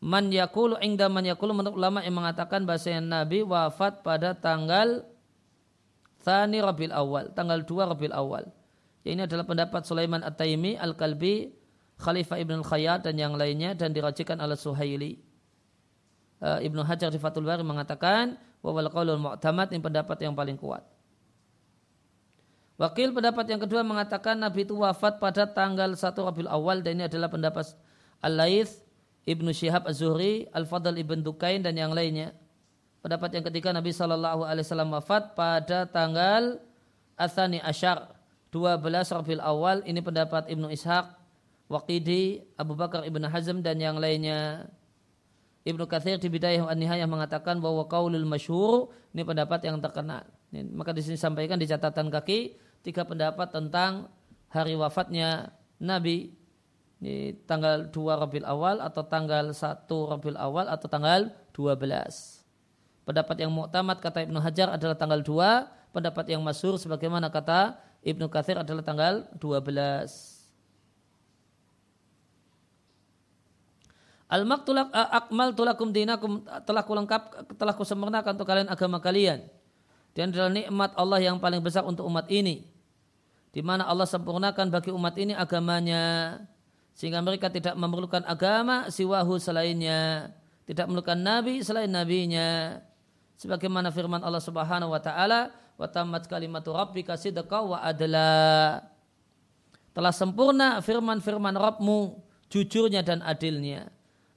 man yakulu ingda man yakulu menurut ulama yang mengatakan bahasa Nabi wafat pada tanggal Thani Rabil Awal, tanggal 2 Rabil Awal. Ya, ini adalah pendapat Sulaiman At-Taimi Al-Kalbi Khalifah Ibn Khayyat dan yang lainnya dan dirajikan oleh Suhaili. Uh, Ibnu Hajar di Fathul Bari mengatakan wawal qaulul mu'tamad ini pendapat yang paling kuat. Wakil pendapat yang kedua mengatakan Nabi itu wafat pada tanggal 1 Rabiul Awal dan ini adalah pendapat Al-Laith, Ibnu Syihab Az-Zuhri, Al-Fadl Ibn Dukain dan yang lainnya. Pendapat yang ketiga Nabi Shallallahu Alaihi Wasallam wafat pada tanggal Athani Ashar 12 Rabiul Awal. Ini pendapat Ibnu Ishaq Waqidi, Abu Bakar Ibn Hazm dan yang lainnya. Ibnu Kathir di Bidayah wa Nihayah mengatakan bahwa kaulul masyhur ini pendapat yang terkenal. Maka di sini sampaikan di catatan kaki tiga pendapat tentang hari wafatnya Nabi Ini tanggal 2 Rabiul Awal atau tanggal 1 Rabiul Awal atau tanggal 12. Pendapat yang muktamad kata Ibnu Hajar adalah tanggal 2, pendapat yang masyhur sebagaimana kata Ibnu Katsir adalah tanggal 12. Al maktulak akmal tulakum dinakum telah kulengkap telah kusempurnakan untuk kalian agama kalian. Dan adalah nikmat Allah yang paling besar untuk umat ini. Di mana Allah sempurnakan bagi umat ini agamanya sehingga mereka tidak memerlukan agama siwahu selainnya, tidak memerlukan nabi selain nabinya. Sebagaimana firman Allah Subhanahu wa taala, "Wa tammat kalimatu rabbika sidqa wa adla." Telah sempurna firman-firman Rabbmu jujurnya dan adilnya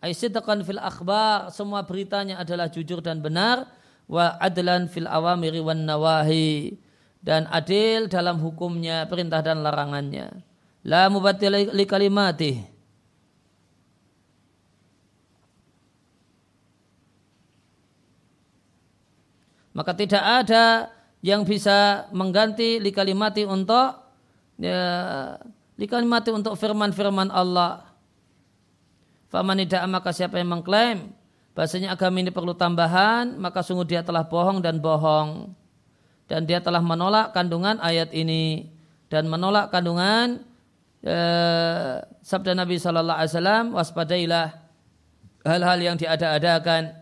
Aisidqan fil akhbar, semua beritanya adalah jujur dan benar. Wa adlan fil awamiri wan nawahi. Dan adil dalam hukumnya, perintah dan larangannya. La mubatil li kalimati. Maka tidak ada yang bisa mengganti li kalimati untuk ya, li kalimati untuk firman-firman Allah Faman tidak maka siapa yang mengklaim bahasanya agama ini perlu tambahan, maka sungguh dia telah bohong dan bohong. Dan dia telah menolak kandungan ayat ini. Dan menolak kandungan eh, sabda Nabi Shallallahu Alaihi Wasallam waspadailah hal-hal yang diada-adakan.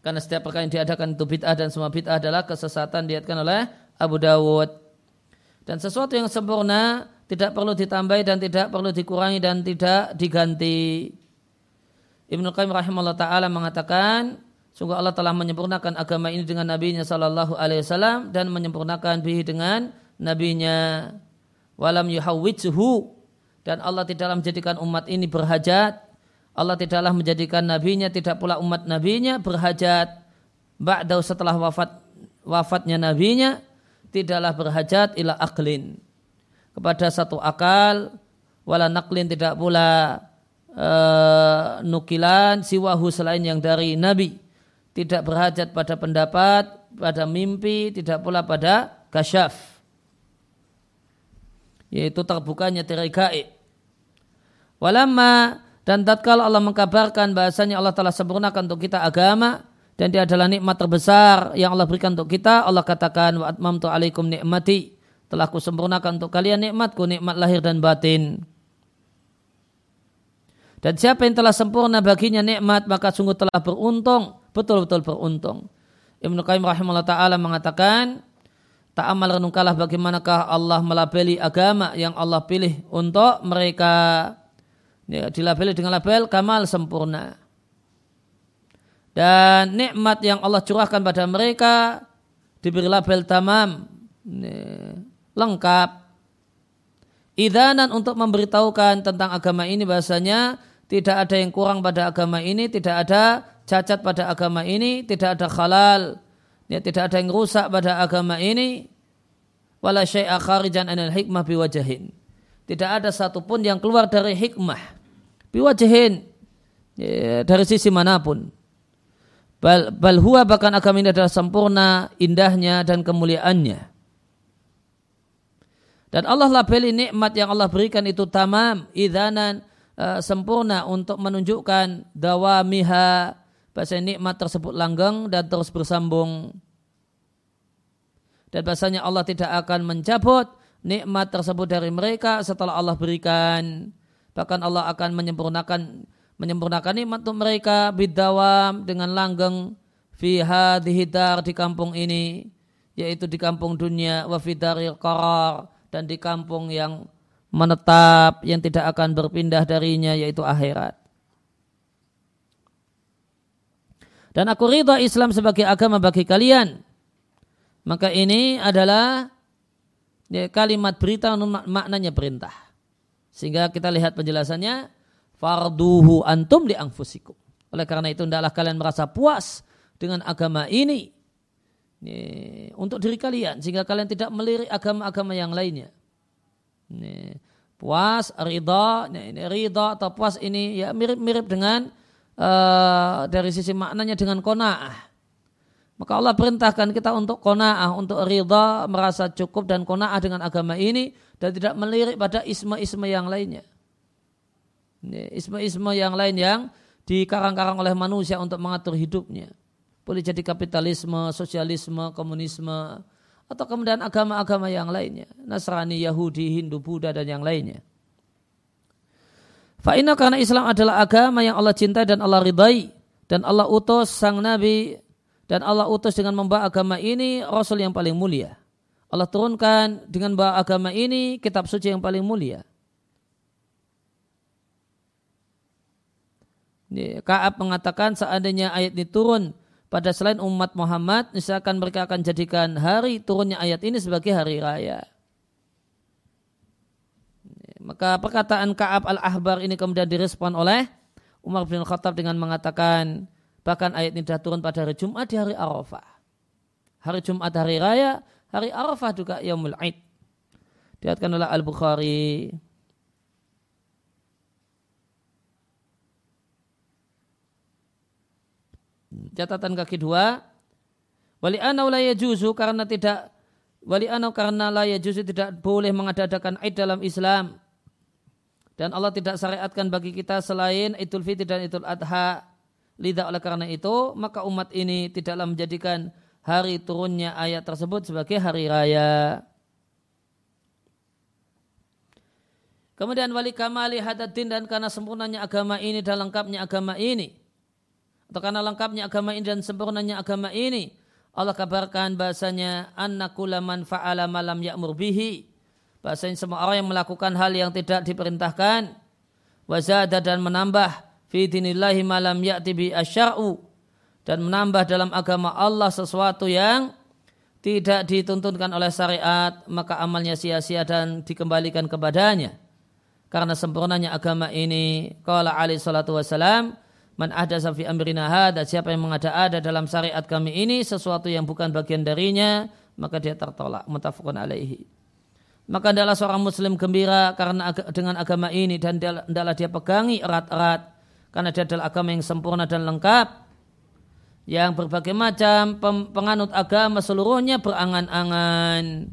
Karena setiap perkara yang diadakan itu bid'ah dan semua bid'ah adalah kesesatan diatkan oleh Abu Dawud. Dan sesuatu yang sempurna tidak perlu ditambahi dan tidak perlu dikurangi dan tidak diganti. Ibnu Qayyim rahimahullah taala mengatakan, sungguh Allah telah menyempurnakan agama ini dengan nabinya sallallahu alaihi wasallam dan menyempurnakan bihi dengan nabinya. Walam yuhawwidhu dan Allah tidaklah menjadikan umat ini berhajat. Allah tidaklah menjadikan nabinya tidak pula umat nabinya berhajat. Ba'da setelah wafat wafatnya nabinya tidaklah berhajat ila aklin kepada satu akal wala naklin tidak pula uh, nukilan siwahu selain yang dari Nabi. Tidak berhajat pada pendapat pada mimpi tidak pula pada kasyaf. Yaitu terbukanya tirai gaib. Walamma dan tatkala Allah mengkabarkan bahasanya Allah telah sempurnakan untuk kita agama dan dia adalah nikmat terbesar yang Allah berikan untuk kita Allah katakan wa atmamtu alaikum nikmati telah kusempurnakan untuk kalian nikmatku, nikmat lahir dan batin. Dan siapa yang telah sempurna baginya nikmat, maka sungguh telah beruntung, betul-betul beruntung. Ibnu Qayyim rahimahullah ta'ala mengatakan, tak amal renungkalah bagaimanakah Allah melabeli agama yang Allah pilih untuk mereka ya, dilabeli dengan label kamal sempurna. Dan nikmat yang Allah curahkan pada mereka diberi label tamam. Lengkap. Idanan untuk memberitahukan tentang agama ini bahasanya tidak ada yang kurang pada agama ini, tidak ada cacat pada agama ini, tidak ada halal, ya, tidak ada yang rusak pada agama ini. Wala syai'a kharijan anil hikmah biwajahin. Tidak ada satupun yang keluar dari hikmah. Biwajahin. Ya, dari sisi mana pun. Bal, bal huwa bahkan agama ini adalah sempurna, indahnya dan kemuliaannya. Dan Allah labeli nikmat yang Allah berikan itu tamam, idanan, uh, sempurna untuk menunjukkan dawamiha, bahasa nikmat tersebut langgeng dan terus bersambung. Dan bahasanya Allah tidak akan mencabut nikmat tersebut dari mereka setelah Allah berikan. Bahkan Allah akan menyempurnakan menyempurnakan nikmat untuk mereka bidawam dengan langgeng fiha dihidar di kampung ini yaitu di kampung dunia wa fidaril qarar dan di kampung yang menetap yang tidak akan berpindah darinya yaitu akhirat. Dan aku ridha Islam sebagai agama bagi kalian. Maka ini adalah ya, kalimat berita maknanya perintah. Sehingga kita lihat penjelasannya farduhu antum li anfusikum. Oleh karena itu hendaklah kalian merasa puas dengan agama ini ini, untuk diri kalian sehingga kalian tidak melirik agama-agama yang lainnya. Ini, puas, ridha, ini ridha atau puas ini ya mirip-mirip dengan uh, dari sisi maknanya dengan kona'ah. Maka Allah perintahkan kita untuk kona'ah, untuk ridha, merasa cukup dan kona'ah dengan agama ini dan tidak melirik pada isma-isma yang lainnya. Isme-isme yang lain yang dikarang-karang oleh manusia untuk mengatur hidupnya. Boleh jadi kapitalisme, sosialisme, komunisme, atau kemudian agama-agama yang lainnya. Nasrani, Yahudi, Hindu, Buddha, dan yang lainnya. Fa'inna karena Islam adalah agama yang Allah cintai dan Allah ridai. Dan Allah utus sang Nabi dan Allah utus dengan membawa agama ini Rasul yang paling mulia. Allah turunkan dengan membawa agama ini kitab suci yang paling mulia. Kaab mengatakan seandainya ayat ini turun pada selain umat Muhammad, misalkan mereka akan jadikan hari turunnya ayat ini sebagai hari raya. Maka perkataan Kaab al-Ahbar ini kemudian direspon oleh Umar bin Khattab dengan mengatakan bahkan ayat ini sudah turun pada hari Jumat di hari Arafah. Hari Jumat hari raya, hari Arafah juga Yaumul Aid. Diatkan oleh Al-Bukhari. Catatan kaki dua. Wali anau la yajuzu karena tidak wali anau karena la yajuzu tidak boleh mengadakan Aid dalam Islam dan Allah tidak syariatkan bagi kita selain Idul Fitri dan Idul Adha. Lidah oleh karena itu, maka umat ini tidaklah menjadikan hari turunnya ayat tersebut sebagai hari raya. Kemudian wali kamali hadatin dan karena sempurnanya agama ini dan lengkapnya agama ini. Atau karena lengkapnya agama ini dan sempurnanya agama ini. Allah kabarkan bahasanya anna kulaman fa'ala malam ya'mur bihi Bahasanya semua orang yang melakukan hal yang tidak diperintahkan. Wazada dan menambah. Fi dinillahi malam ya'ti bi asya'u. Dan menambah dalam agama Allah sesuatu yang tidak dituntunkan oleh syariat. Maka amalnya sia-sia dan dikembalikan kepadanya. Karena sempurnanya agama ini. Kala alaih salatu wassalam. Man ada fi amrina hada. Siapa yang mengada-ada dalam syariat kami ini. Sesuatu yang bukan bagian darinya. Maka dia tertolak. Mutafakun alaihi maka adalah seorang muslim gembira karena dengan agama ini dan adalah dia pegangi erat-erat karena dia adalah agama yang sempurna dan lengkap yang berbagai macam penganut agama seluruhnya berangan-angan.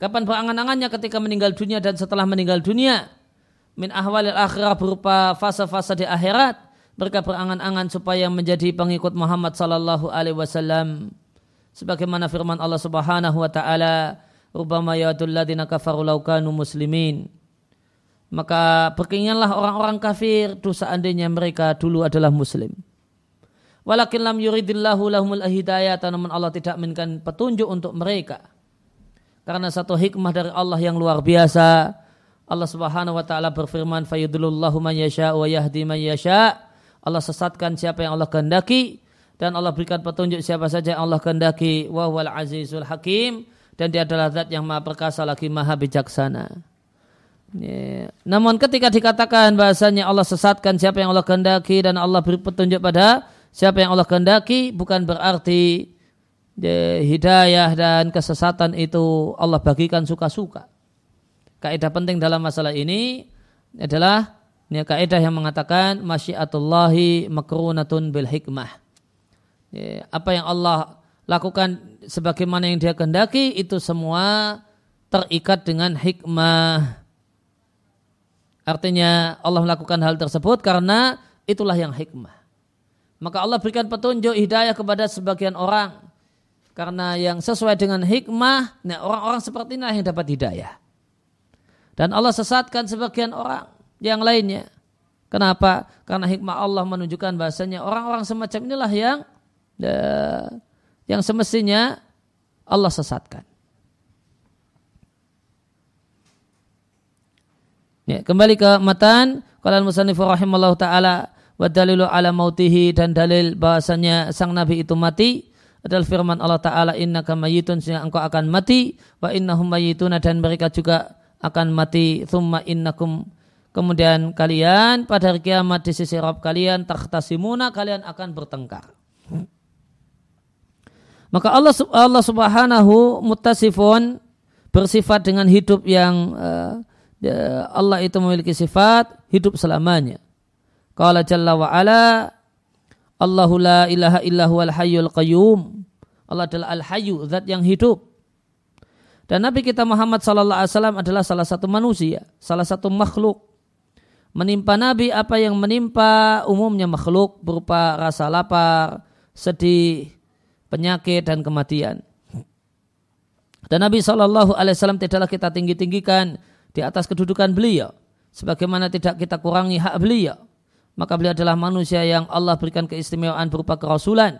Kapan berangan-angannya ketika meninggal dunia dan setelah meninggal dunia? Min ahwalil akhirah berupa fase-fase di akhirat. Mereka berangan-angan supaya menjadi pengikut Muhammad sallallahu alaihi wasallam. Sebagaimana firman Allah Subhanahu wa taala rubama yadul ladina kafaru law kanu muslimin. Maka berkeinginlah orang-orang kafir tuh seandainya mereka dulu adalah muslim. Walakin lam yuridillahu lahumul hidayah namun Allah tidak menginginkan petunjuk untuk mereka karena satu hikmah dari Allah yang luar biasa Allah Subhanahu wa taala berfirman fayudulullahu man yasha wa yahdi man yasha Allah sesatkan siapa yang Allah kehendaki dan Allah berikan petunjuk siapa saja yang Allah kehendaki wa wal azizul hakim dan dia adalah zat yang maha perkasa lagi maha bijaksana. Ya. Namun ketika dikatakan bahasanya Allah sesatkan siapa yang Allah kehendaki dan Allah beri petunjuk pada siapa yang Allah kehendaki bukan berarti hidayah dan kesesatan itu Allah bagikan suka-suka. Kaidah penting dalam masalah ini adalah ini kaidah yang mengatakan masyiatullahi makrunatun bil hikmah. Ya, apa yang Allah lakukan sebagaimana yang dia kehendaki itu semua terikat dengan hikmah. Artinya Allah melakukan hal tersebut karena itulah yang hikmah. Maka Allah berikan petunjuk hidayah kepada sebagian orang. Karena yang sesuai dengan hikmah, nah orang-orang seperti inilah yang dapat hidayah. Dan Allah sesatkan sebagian orang yang lainnya. Kenapa? Karena hikmah Allah menunjukkan bahasanya orang-orang semacam inilah yang uh, yang semestinya Allah sesatkan. Ya, kembali ke matan kalau musannif rahimallahu taala wa dalilu ala mautihi dan dalil bahasanya sang nabi itu mati adalah firman Allah taala innaka mayyitun sehingga engkau akan mati wa innahum mayyituna dan mereka juga akan mati thumma innakum Kemudian kalian pada hari kiamat di sisi Rabb kalian takhtasimuna kalian akan bertengkar. Maka Allah Allah Subhanahu mutasifun bersifat dengan hidup yang uh, Allah itu memiliki sifat hidup selamanya. Qala jalla wa ala Allahu la ilaha illa huwal hayyul qayyum. Allah adalah al-hayyu, zat yang hidup. Dan Nabi kita Muhammad sallallahu alaihi wasallam adalah salah satu manusia, salah satu makhluk. Menimpa Nabi apa yang menimpa umumnya makhluk berupa rasa lapar, sedih, penyakit dan kematian. Dan Nabi Shallallahu Alaihi Wasallam tidaklah kita tinggi tinggikan di atas kedudukan beliau, sebagaimana tidak kita kurangi hak beliau. Maka beliau adalah manusia yang Allah berikan keistimewaan berupa kerasulan.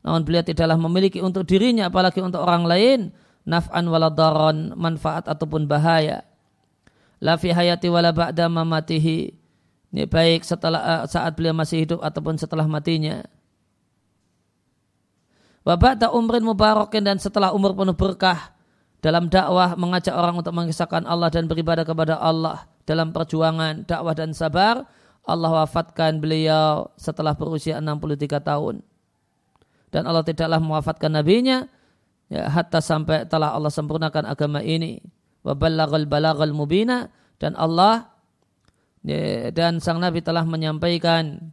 Namun beliau tidaklah memiliki untuk dirinya, apalagi untuk orang lain, naf'an waladaron, manfaat ataupun bahaya. La fi hayati wala ba'da mamatihi. Ini baik setelah saat beliau masih hidup ataupun setelah matinya. Wa ba'da umrin mubarakin dan setelah umur penuh berkah dalam dakwah mengajak orang untuk mengisahkan Allah dan beribadah kepada Allah dalam perjuangan dakwah dan sabar Allah wafatkan beliau setelah berusia 63 tahun. Dan Allah tidaklah mewafatkan nabinya ya, hatta sampai telah Allah sempurnakan agama ini. Wa balaghal mubina. Dan Allah ya, dan sang nabi telah menyampaikan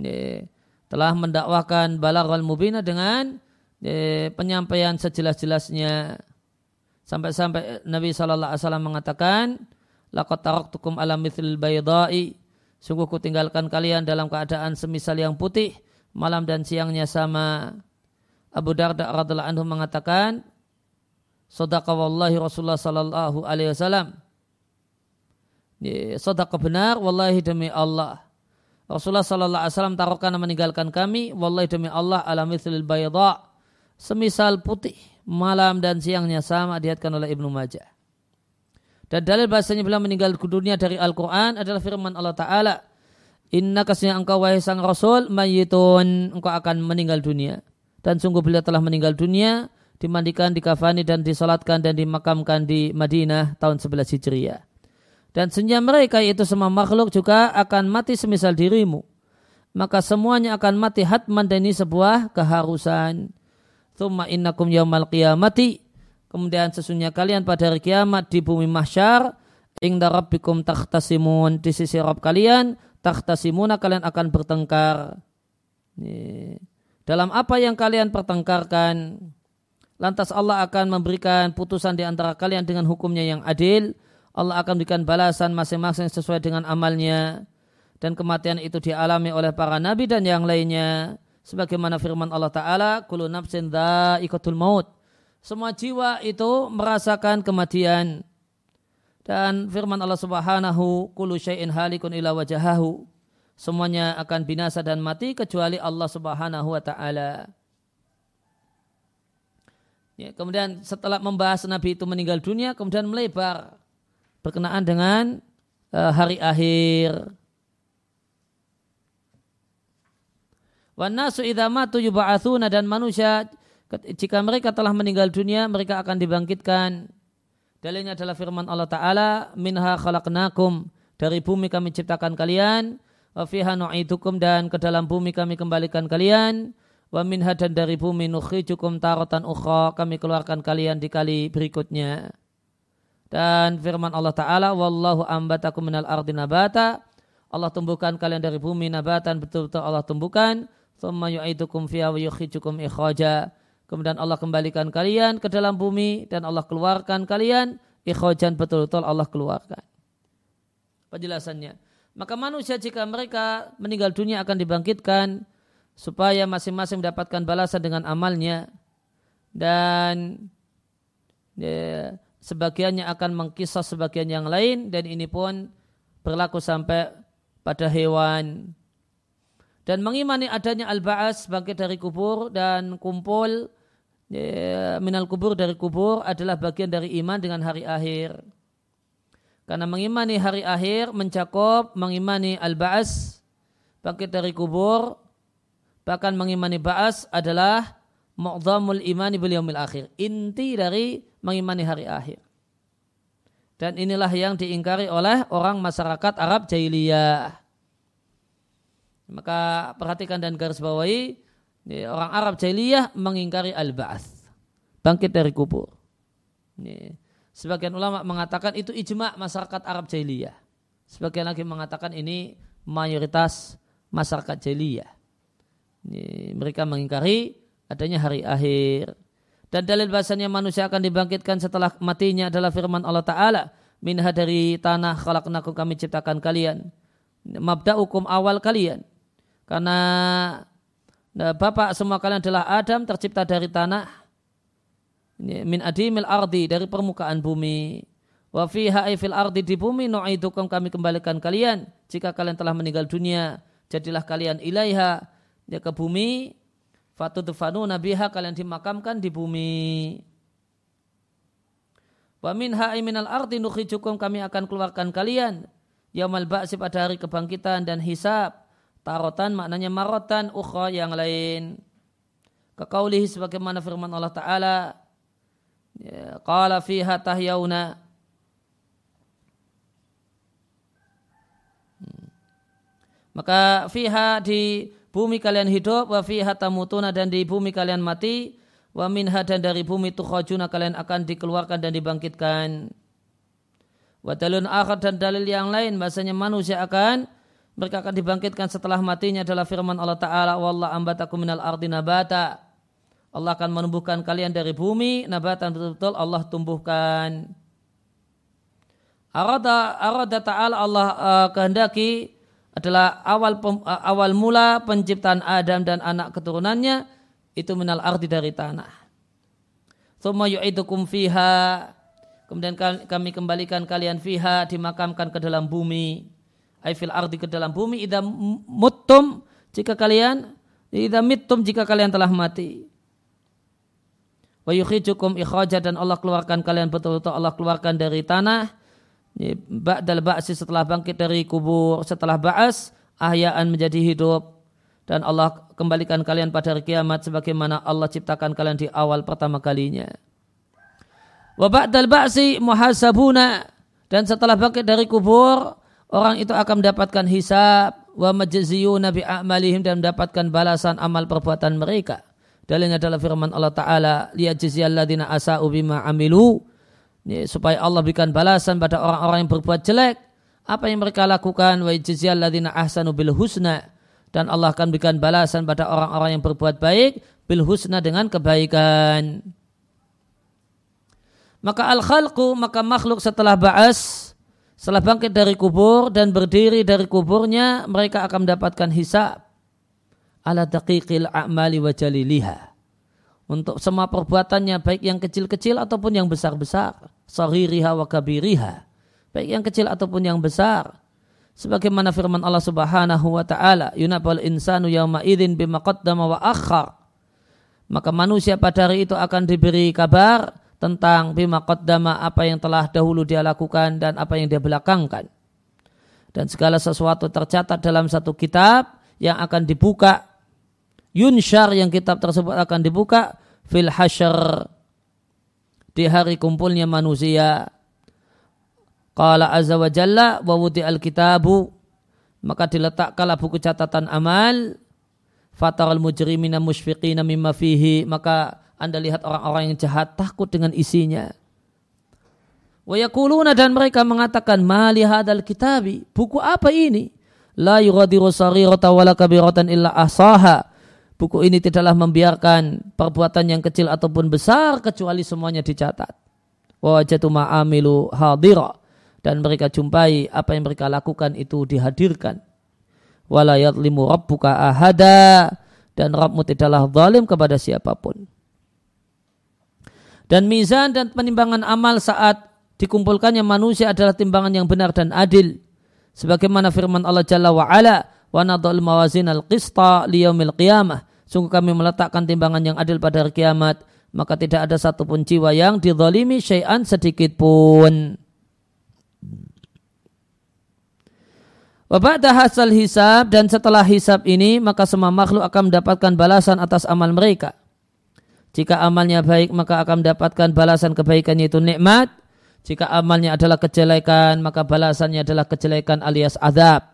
ya, telah mendakwakan balaghal mubina dengan ya, penyampaian sejelas-jelasnya. Sampai-sampai Nabi wasallam mengatakan laqad taraktukum ala mithlil baydai sungguh ku tinggalkan kalian dalam keadaan semisal yang putih malam dan siangnya sama Abu Darda radhiallahu anhu mengatakan, Sadaqa wallahi Rasulullah sallallahu alaihi wasallam. Sadaqa benar wallahi demi Allah. Rasulullah sallallahu alaihi wasallam taruhkan meninggalkan kami wallahi demi Allah ala mithlil bayda semisal putih malam dan siangnya sama dihatkan oleh Ibnu Majah. Dan dalil bahasanya beliau meninggal dunia dari Al-Quran adalah firman Allah Ta'ala. Inna kasihnya engkau wahai sang Rasul mayitun engkau akan meninggal dunia dan sungguh beliau telah meninggal dunia dimandikan, dikafani dan disolatkan dan dimakamkan di Madinah tahun 11 Hijriah. Dan senyum mereka yaitu semua makhluk juga akan mati semisal dirimu. Maka semuanya akan mati hatman dan ini sebuah keharusan. Thumma innakum yaumal qiyamati. Kemudian sesungguhnya kalian pada hari kiamat di bumi mahsyar. Ingda rabbikum takhtasimun. Di sisi Rabb kalian. Takhtasimuna kalian akan bertengkar. Dalam apa yang kalian pertengkarkan. Lantas Allah akan memberikan putusan di antara kalian dengan hukumnya yang adil. Allah akan memberikan balasan masing-masing sesuai dengan amalnya. Dan kematian itu dialami oleh para nabi dan yang lainnya. Sebagaimana firman Allah Ta'ala, Kulu nafsin ikatul maut. Semua jiwa itu merasakan kematian. Dan firman Allah Subhanahu, Kulu syai'in halikun ila wajahahu semuanya akan binasa dan mati kecuali Allah Subhanahu wa taala. Ya, kemudian setelah membahas Nabi itu meninggal dunia, kemudian melebar berkenaan dengan uh, hari akhir. Wanasu idamatu yuba'athuna dan manusia jika mereka telah meninggal dunia mereka akan dibangkitkan. Dalilnya adalah firman Allah Ta'ala, Minha khalaqnakum, dari bumi kami ciptakan kalian, fiha nu'idukum dan ke dalam bumi kami kembalikan kalian wa minha dan dari bumi nukhrijukum taratan ukhra kami keluarkan kalian di kali berikutnya. Dan firman Allah Ta'ala wallahu ambatakum minal ardi nabata. Allah tumbuhkan kalian dari bumi nabatan betul-betul Allah tumbuhkan. Thumma yu'idukum fiha wa yukhrijukum ikhraja kemudian Allah kembalikan kalian ke dalam bumi dan Allah keluarkan kalian. Ikhrajan betul-betul Allah keluarkan. Penjelasannya. Maka manusia jika mereka meninggal dunia akan dibangkitkan supaya masing-masing mendapatkan balasan dengan amalnya. Dan ya, sebagiannya akan mengkisah sebagian yang lain dan ini pun berlaku sampai pada hewan. Dan mengimani adanya al-ba'as bangkit dari kubur dan kumpul ya, minal kubur dari kubur adalah bagian dari iman dengan hari akhir. Karena mengimani hari akhir mencakup mengimani al-ba'as, bangkit dari kubur, bahkan mengimani ba'as adalah mu'zamul imani bil akhir. Inti dari mengimani hari akhir. Dan inilah yang diingkari oleh orang masyarakat Arab jahiliyah. Maka perhatikan dan garis bawahi, orang Arab jahiliyah mengingkari al-ba'as. Bangkit dari kubur. Sebagian ulama mengatakan itu ijma masyarakat Arab jahiliyah. Sebagian lagi mengatakan ini mayoritas masyarakat jahiliyah. Mereka mengingkari adanya hari akhir. Dan dalil bahasanya manusia akan dibangkitkan setelah matinya adalah firman Allah Ta'ala. Minha dari tanah khalaqnakum kami ciptakan kalian. Mabda hukum awal kalian. Karena nah, bapak semua kalian adalah Adam tercipta dari tanah. Min adimil ardi dari permukaan bumi. Wa fiha fil ardi di bumi nu'idukum kami kembalikan kalian. Jika kalian telah meninggal dunia, jadilah kalian ilaiha ya ke bumi fatudfanu nabiha kalian dimakamkan di bumi. Wa minha minal ardi nukhrijukum kami akan keluarkan kalian yaumal ba'si pada hari kebangkitan dan hisab. Tarotan maknanya marotan ukhra yang lain. Kekaulihi sebagaimana firman Allah Ta'ala. Ya, qala fiha tahyauna. Hmm. Maka fiha di bumi kalian hidup wa fiha tamutuna dan di bumi kalian mati wa minha dan dari bumi tukhajuna kalian akan dikeluarkan dan dibangkitkan wa dalun akhar dan dalil yang lain bahasanya manusia akan mereka akan dibangkitkan setelah matinya adalah firman Allah Ta'ala wallah ambatakum minal ardi nabata. Allah akan menumbuhkan kalian dari bumi nabatan betul-betul Allah tumbuhkan. Arada, arada ta'ala Allah uh, kehendaki adalah awal pem, awal mula penciptaan Adam dan anak keturunannya itu minal ardi dari tanah. Thumma yu'idukum fiha. Kemudian kami kembalikan kalian fiha dimakamkan ke dalam bumi ay fil ardi ke dalam bumi idza muttum jika kalian idza mittum jika kalian telah mati. Wa yukhijukum ikhraja dan Allah keluarkan kalian betul-betul Allah keluarkan dari tanah. Ba'dal ba'si setelah bangkit dari kubur setelah ba'as ahyaan menjadi hidup. Dan Allah kembalikan kalian pada hari kiamat sebagaimana Allah ciptakan kalian di awal pertama kalinya. Wa ba'dal ba'si muhasabuna dan setelah bangkit dari kubur orang itu akan mendapatkan hisab wa majziyuna bi a'malihim dan mendapatkan balasan amal perbuatan mereka. Dalilnya adalah firman Allah Ta'ala liyajziyal ladina asa'u bima amilu. Ya, supaya Allah berikan balasan pada orang-orang yang berbuat jelek. Apa yang mereka lakukan? Wa jazyal ladzina ahsanu bil husna. Dan Allah akan berikan balasan pada orang-orang yang berbuat baik bil husna dengan kebaikan. Maka al khalqu maka makhluk setelah ba'as setelah bangkit dari kubur dan berdiri dari kuburnya mereka akan mendapatkan hisab ala daqiqil a'mali wa jaliliha. Untuk semua perbuatannya baik yang kecil-kecil ataupun yang besar-besar saririha wa kabiriha baik yang kecil ataupun yang besar. Sebagaimana firman Allah Subhanahu wa taala yunabal insanu yauma idzin bima wa akhar. Maka manusia pada hari itu akan diberi kabar tentang bima qaddama apa yang telah dahulu dia lakukan dan apa yang dia belakangkan. Dan segala sesuatu tercatat dalam satu kitab yang akan dibuka. Yunshar yang kitab tersebut akan dibuka fil hasyr di hari kumpulnya manusia. Qala azza wa jalla wa maka diletakkanlah buku catatan amal. Fataral mujrimina musyfiqina mimma fihi. Maka anda lihat orang-orang yang jahat takut dengan isinya. Wa yakuluna dan mereka mengatakan mali hadal kitabi buku apa ini? La yughadiru saghiratan wala kabiratan illa ahsaha buku ini tidaklah membiarkan perbuatan yang kecil ataupun besar kecuali semuanya dicatat. Wajatu ma'amilu hadira dan mereka jumpai apa yang mereka lakukan itu dihadirkan. Wala yadlimu rabbuka ahada dan Rabbmu tidaklah zalim kepada siapa pun. Dan mizan dan penimbangan amal saat dikumpulkannya manusia adalah timbangan yang benar dan adil. Sebagaimana firman Allah Jalla wa'ala, wa mawazin al-qista liyawmil qiyamah Sungguh kami meletakkan timbangan yang adil pada hari kiamat, maka tidak ada satupun jiwa yang didolimi syai'an sedikit pun. Wabada hasil hisab dan setelah hisab ini maka semua makhluk akan mendapatkan balasan atas amal mereka. Jika amalnya baik maka akan mendapatkan balasan kebaikan yaitu nikmat. Jika amalnya adalah kejelekan maka balasannya adalah kejelekan alias azab.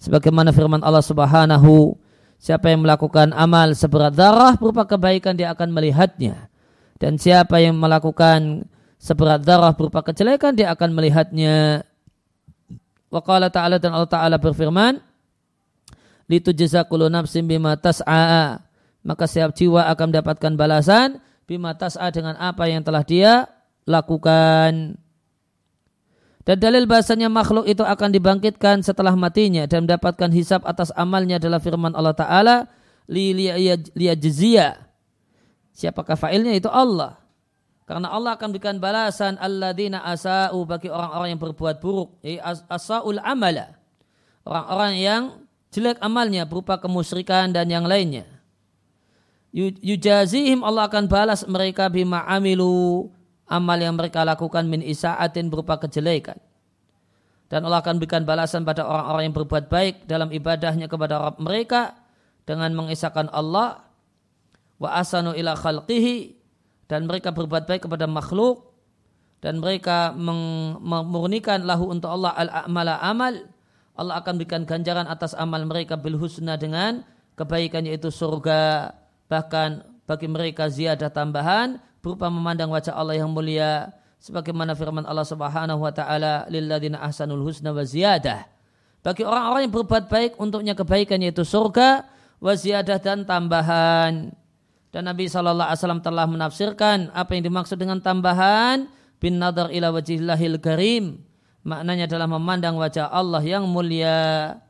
Sebagaimana firman Allah Subhanahu Siapa yang melakukan amal seberat darah berupa kebaikan dia akan melihatnya. Dan siapa yang melakukan seberat darah berupa kejelekan dia akan melihatnya. Wa qala ta'ala dan Allah Ta'ala berfirman, Litujza kullu nafsin bima tas'a. Maka setiap jiwa akan mendapatkan balasan bima tas'a dengan apa yang telah dia lakukan. Dan dalil bahasanya makhluk itu akan dibangkitkan setelah matinya dan mendapatkan hisap atas amalnya adalah firman Allah Ta'ala li liyajziya. Siapakah fa'ilnya? Itu Allah. Karena Allah akan berikan balasan alladzina asa'u bagi orang-orang yang berbuat buruk. Asa'ul amala. Orang-orang yang jelek amalnya berupa kemusyrikan dan yang lainnya. Yujazihim Allah akan balas mereka bima amilu amal yang mereka lakukan min isa'atin berupa kejelekan. Dan Allah akan berikan balasan pada orang-orang yang berbuat baik dalam ibadahnya kepada Rabb mereka dengan mengisahkan Allah wa asanu ila khalqihi dan mereka berbuat baik kepada makhluk dan mereka memurnikan lahu untuk Allah al-a'mala amal Allah akan berikan ganjaran atas amal mereka bil husna dengan kebaikan yaitu surga bahkan bagi mereka ziyadah tambahan berupa memandang wajah Allah yang mulia sebagaimana firman Allah Subhanahu wa taala lilladzina ahsanul husna wa ziyadah. Bagi orang-orang yang berbuat baik untuknya kebaikan yaitu surga wa ziyadah dan tambahan. Dan Nabi SAW telah menafsirkan apa yang dimaksud dengan tambahan bin nadar ila wajihillahil karim. Maknanya adalah memandang wajah Allah yang mulia.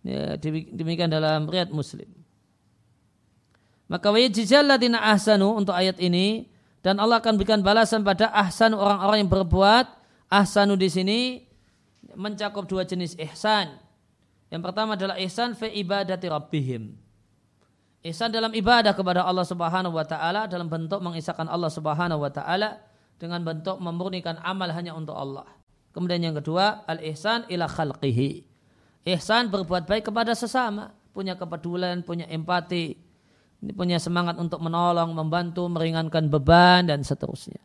Ya, demikian dalam riat muslim maka wajijal ladina ahsanu untuk ayat ini dan Allah akan berikan balasan pada ahsan orang-orang yang berbuat ahsanu di sini mencakup dua jenis ihsan. Yang pertama adalah ihsan fi ibadati rabbihim. Ihsan dalam ibadah kepada Allah Subhanahu wa taala dalam bentuk mengisahkan Allah Subhanahu wa taala dengan bentuk memurnikan amal hanya untuk Allah. Kemudian yang kedua, al-ihsan ila khalqihi. Ihsan berbuat baik kepada sesama, punya kepedulian, punya empati, ini punya semangat untuk menolong, membantu, meringankan beban dan seterusnya.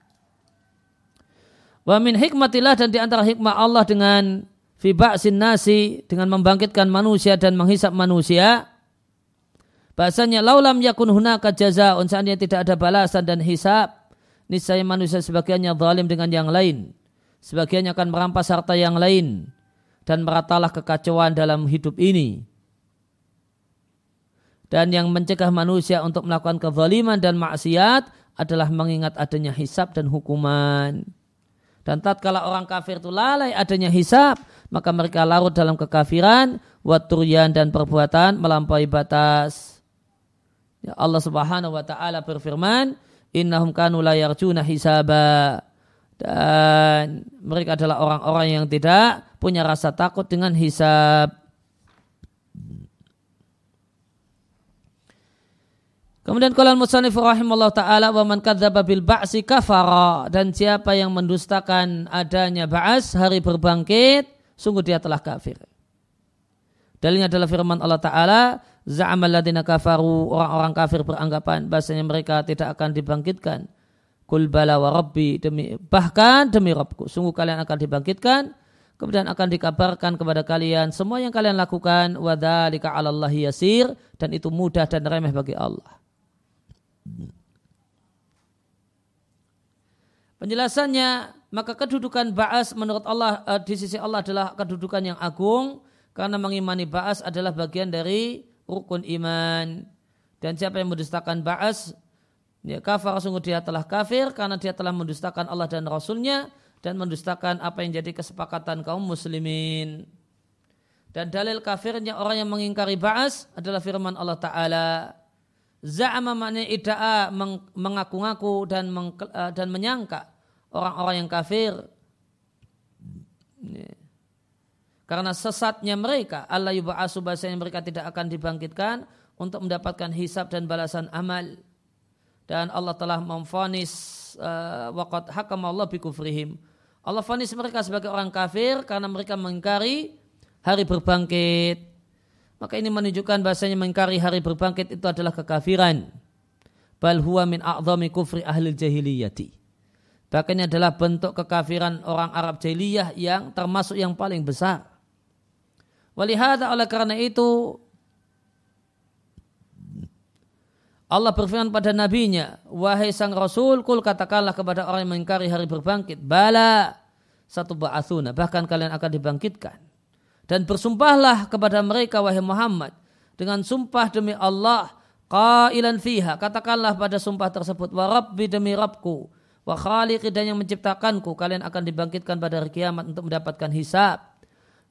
Wa min hikmatillah dan di antara hikmah Allah dengan fiba'sin nasi dengan membangkitkan manusia dan menghisap manusia. Bahasanya laulam yakun hunaka jazaun seandainya tidak ada balasan dan hisap. Niscaya manusia sebagiannya zalim dengan yang lain. Sebagiannya akan merampas harta yang lain. Dan meratalah kekacauan dalam hidup ini dan yang mencegah manusia untuk melakukan kezaliman dan maksiat adalah mengingat adanya hisab dan hukuman. Dan tatkala orang kafir itu lalai adanya hisab, maka mereka larut dalam kekafiran, waturian dan perbuatan melampaui batas. Ya Allah Subhanahu wa taala berfirman, "Innahum kanu la hisaba." Dan mereka adalah orang-orang yang tidak punya rasa takut dengan hisab. Kemudian kalau musannif rahimahullah taala wa man kadzdzaba bil ba'si kafara dan siapa yang mendustakan adanya ba'as hari berbangkit sungguh dia telah kafir. Dalilnya adalah firman Allah taala za'amal ladina kafaru orang-orang kafir beranggapan bahasanya mereka tidak akan dibangkitkan. Kul bala wa rabbi demi bahkan demi Rabbku sungguh kalian akan dibangkitkan kemudian akan dikabarkan kepada kalian semua yang kalian lakukan wadzalika 'alallahi yasir dan itu mudah dan remeh bagi Allah. Penjelasannya, maka kedudukan Ba'as menurut Allah uh, di sisi Allah adalah kedudukan yang agung karena mengimani Ba'as adalah bagian dari rukun iman. Dan siapa yang mendustakan Ba'as, ya kafir sungguh dia telah kafir karena dia telah mendustakan Allah dan Rasulnya dan mendustakan apa yang jadi kesepakatan kaum muslimin. Dan dalil kafirnya orang yang mengingkari Ba'as adalah firman Allah Ta'ala. Za'ama maknanya ida'a mengaku-ngaku dan meng, uh, dan menyangka orang-orang yang kafir. Karena sesatnya mereka, Allah yuba'asu bahasanya mereka tidak akan dibangkitkan untuk mendapatkan hisab dan balasan amal. Dan Allah telah memfonis uh, waqad hakam Allah bikufrihim. Allah fonis mereka sebagai orang kafir karena mereka mengingkari hari berbangkit. Maka ini menunjukkan bahasanya mengkari hari berbangkit itu adalah kekafiran. Bal huwa min a'zami kufri ahli jahiliyati. Bahkan ini adalah bentuk kekafiran orang Arab jahiliyah yang termasuk yang paling besar. Walihada oleh karena itu Allah berfirman pada nabinya, wahai sang rasul, kul katakanlah kepada orang yang mengingkari hari berbangkit, bala satu ba'athuna, bahkan kalian akan dibangkitkan. Dan bersumpahlah kepada mereka wahai Muhammad dengan sumpah demi Allah Qailan fiha, katakanlah pada sumpah tersebut, wa rabbi demi Rabbku, wa khaliqi dan yang menciptakanku, kalian akan dibangkitkan pada hari kiamat untuk mendapatkan hisab.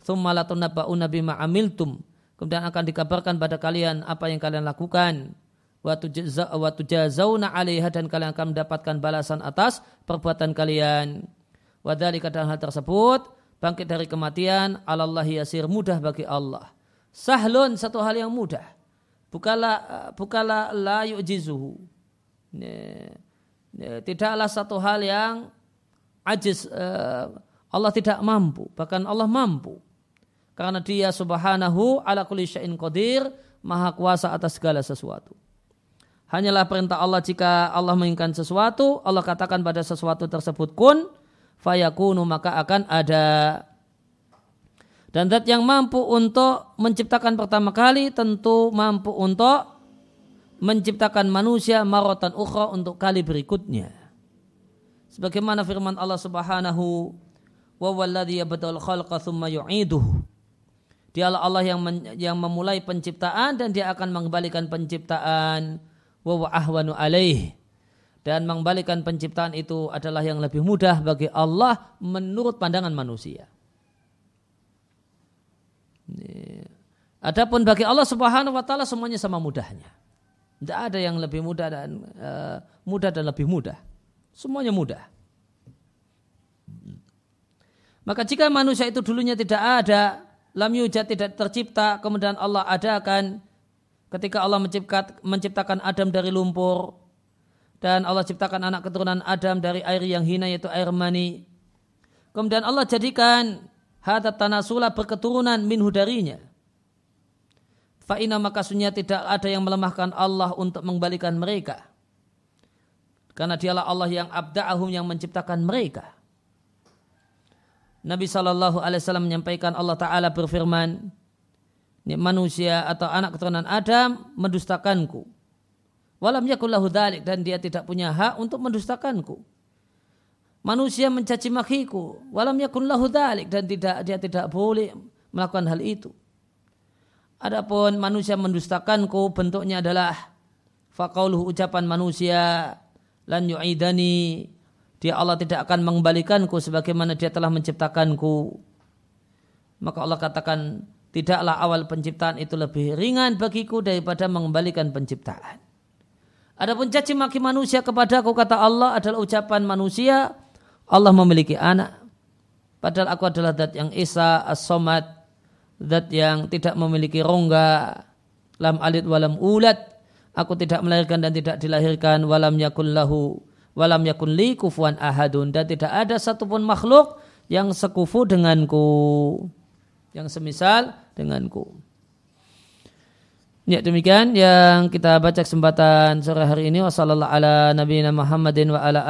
Thumma latunabba'una bima amiltum. Kemudian akan dikabarkan pada kalian apa yang kalian lakukan. Wa tujazawna alaiha dan kalian akan mendapatkan balasan atas perbuatan kalian. Wa dhalika hal tersebut, bangkit dari kematian, alallahi yasir mudah bagi Allah. Sahlun satu hal yang mudah bukalah bukalah la yu'jizuhu. Tidaklah satu hal yang ajiz eh, Allah tidak mampu, bahkan Allah mampu. Karena dia subhanahu ala kulli syai'in qadir, maha kuasa atas segala sesuatu. Hanyalah perintah Allah jika Allah menginginkan sesuatu, Allah katakan pada sesuatu tersebut kun, fayakunu maka akan ada. Dan zat yang mampu untuk menciptakan pertama kali tentu mampu untuk menciptakan manusia marotan ukhra untuk kali berikutnya. Sebagaimana firman Allah Subhanahu wa walladhi yabda'ul khalqa thumma yu'iduhu. Dialah Allah yang men, yang memulai penciptaan dan dia akan mengembalikan penciptaan wa wa ahwanu alaih. Dan mengembalikan penciptaan itu adalah yang lebih mudah bagi Allah menurut pandangan manusia. Adapun bagi Allah Subhanahu wa taala semuanya sama mudahnya. Tidak ada yang lebih mudah dan uh, mudah dan lebih mudah. Semuanya mudah. Maka jika manusia itu dulunya tidak ada, lam yujad tidak tercipta, kemudian Allah adakan ketika Allah menciptakan Adam dari lumpur dan Allah ciptakan anak keturunan Adam dari air yang hina yaitu air mani. Kemudian Allah jadikan hadat tanasula berketurunan minhu darinya. Fa'ina maka sunya tidak ada yang melemahkan Allah untuk mengembalikan mereka. Karena dialah Allah yang abda'ahum yang menciptakan mereka. Nabi Shallallahu Alaihi Wasallam menyampaikan Allah Taala berfirman, manusia atau anak keturunan Adam mendustakanku. Walam yakullahu dalik dan dia tidak punya hak untuk mendustakanku. Manusia mencaci makiku. Walam yakun lahu dalik dan tidak dia tidak boleh melakukan hal itu. Adapun manusia mendustakanku bentuknya adalah faqauluhu ucapan manusia lan yu'idani. Dia Allah tidak akan mengembalikanku sebagaimana dia telah menciptakanku. Maka Allah katakan tidaklah awal penciptaan itu lebih ringan bagiku daripada mengembalikan penciptaan Adapun caci maki manusia kepadaku kata Allah adalah ucapan manusia Allah memiliki anak. Padahal aku adalah zat yang Isa as-somad. Zat yang tidak memiliki rongga. Lam alid walam ulat. Aku tidak melahirkan dan tidak dilahirkan. Walam yakun lahu. Walam yakun li kufuan ahadun. Dan tidak ada satupun makhluk yang sekufu denganku. Yang semisal denganku. Ya demikian yang kita baca kesempatan sore hari ini wasallallahu ala nabiyina Muhammadin wa ala.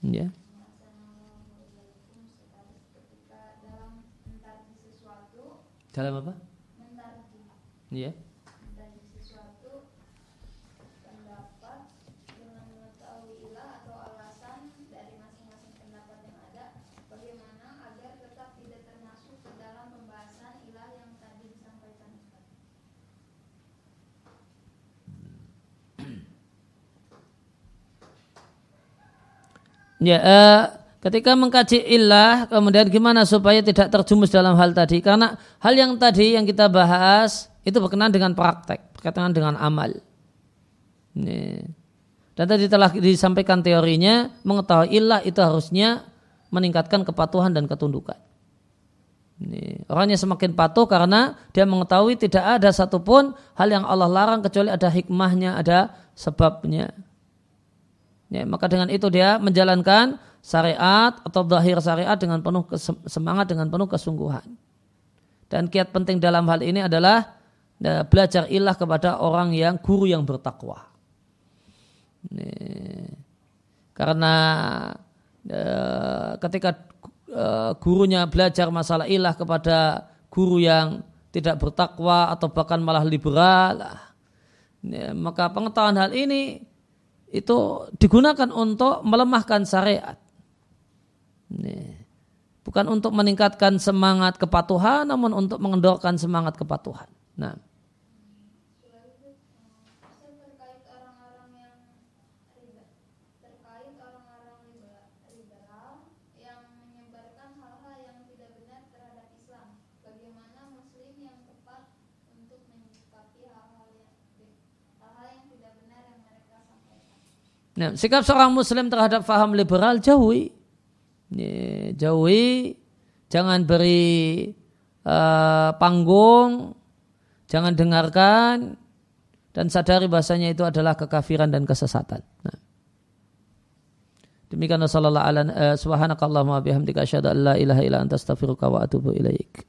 Ya. Dalam apa? Ya. Ya, uh, ketika mengkaji ilah, kemudian gimana supaya tidak terjumus dalam hal tadi? Karena hal yang tadi yang kita bahas itu berkenaan dengan praktek, berkaitan dengan amal. Ini. Dan tadi telah disampaikan teorinya, mengetahui ilah itu harusnya meningkatkan kepatuhan dan ketundukan. Ini. Orangnya semakin patuh karena dia mengetahui tidak ada satupun hal yang Allah larang kecuali ada hikmahnya, ada sebabnya. Ya, maka dengan itu dia menjalankan syariat atau zahir syariat dengan penuh semangat dengan penuh kesungguhan. Dan kiat penting dalam hal ini adalah ya, belajar ilah kepada orang yang guru yang bertakwa. Ini, karena ya, ketika uh, gurunya belajar masalah ilah kepada guru yang tidak bertakwa atau bahkan malah liberal, ya, maka pengetahuan hal ini itu digunakan untuk melemahkan syariat. Bukan untuk meningkatkan semangat kepatuhan, namun untuk mengendorkan semangat kepatuhan. Nah. Nah, sikap seorang muslim terhadap faham liberal jauhi. Jauhi, jangan beri uh, panggung, jangan dengarkan, dan sadari bahasanya itu adalah kekafiran dan kesesatan. Nah. Demikian sallallahu alaihi wa sallam subhanakallahumma bihamdika asyhadu an la ilaha illa anta astaghfiruka wa atubu ilaik.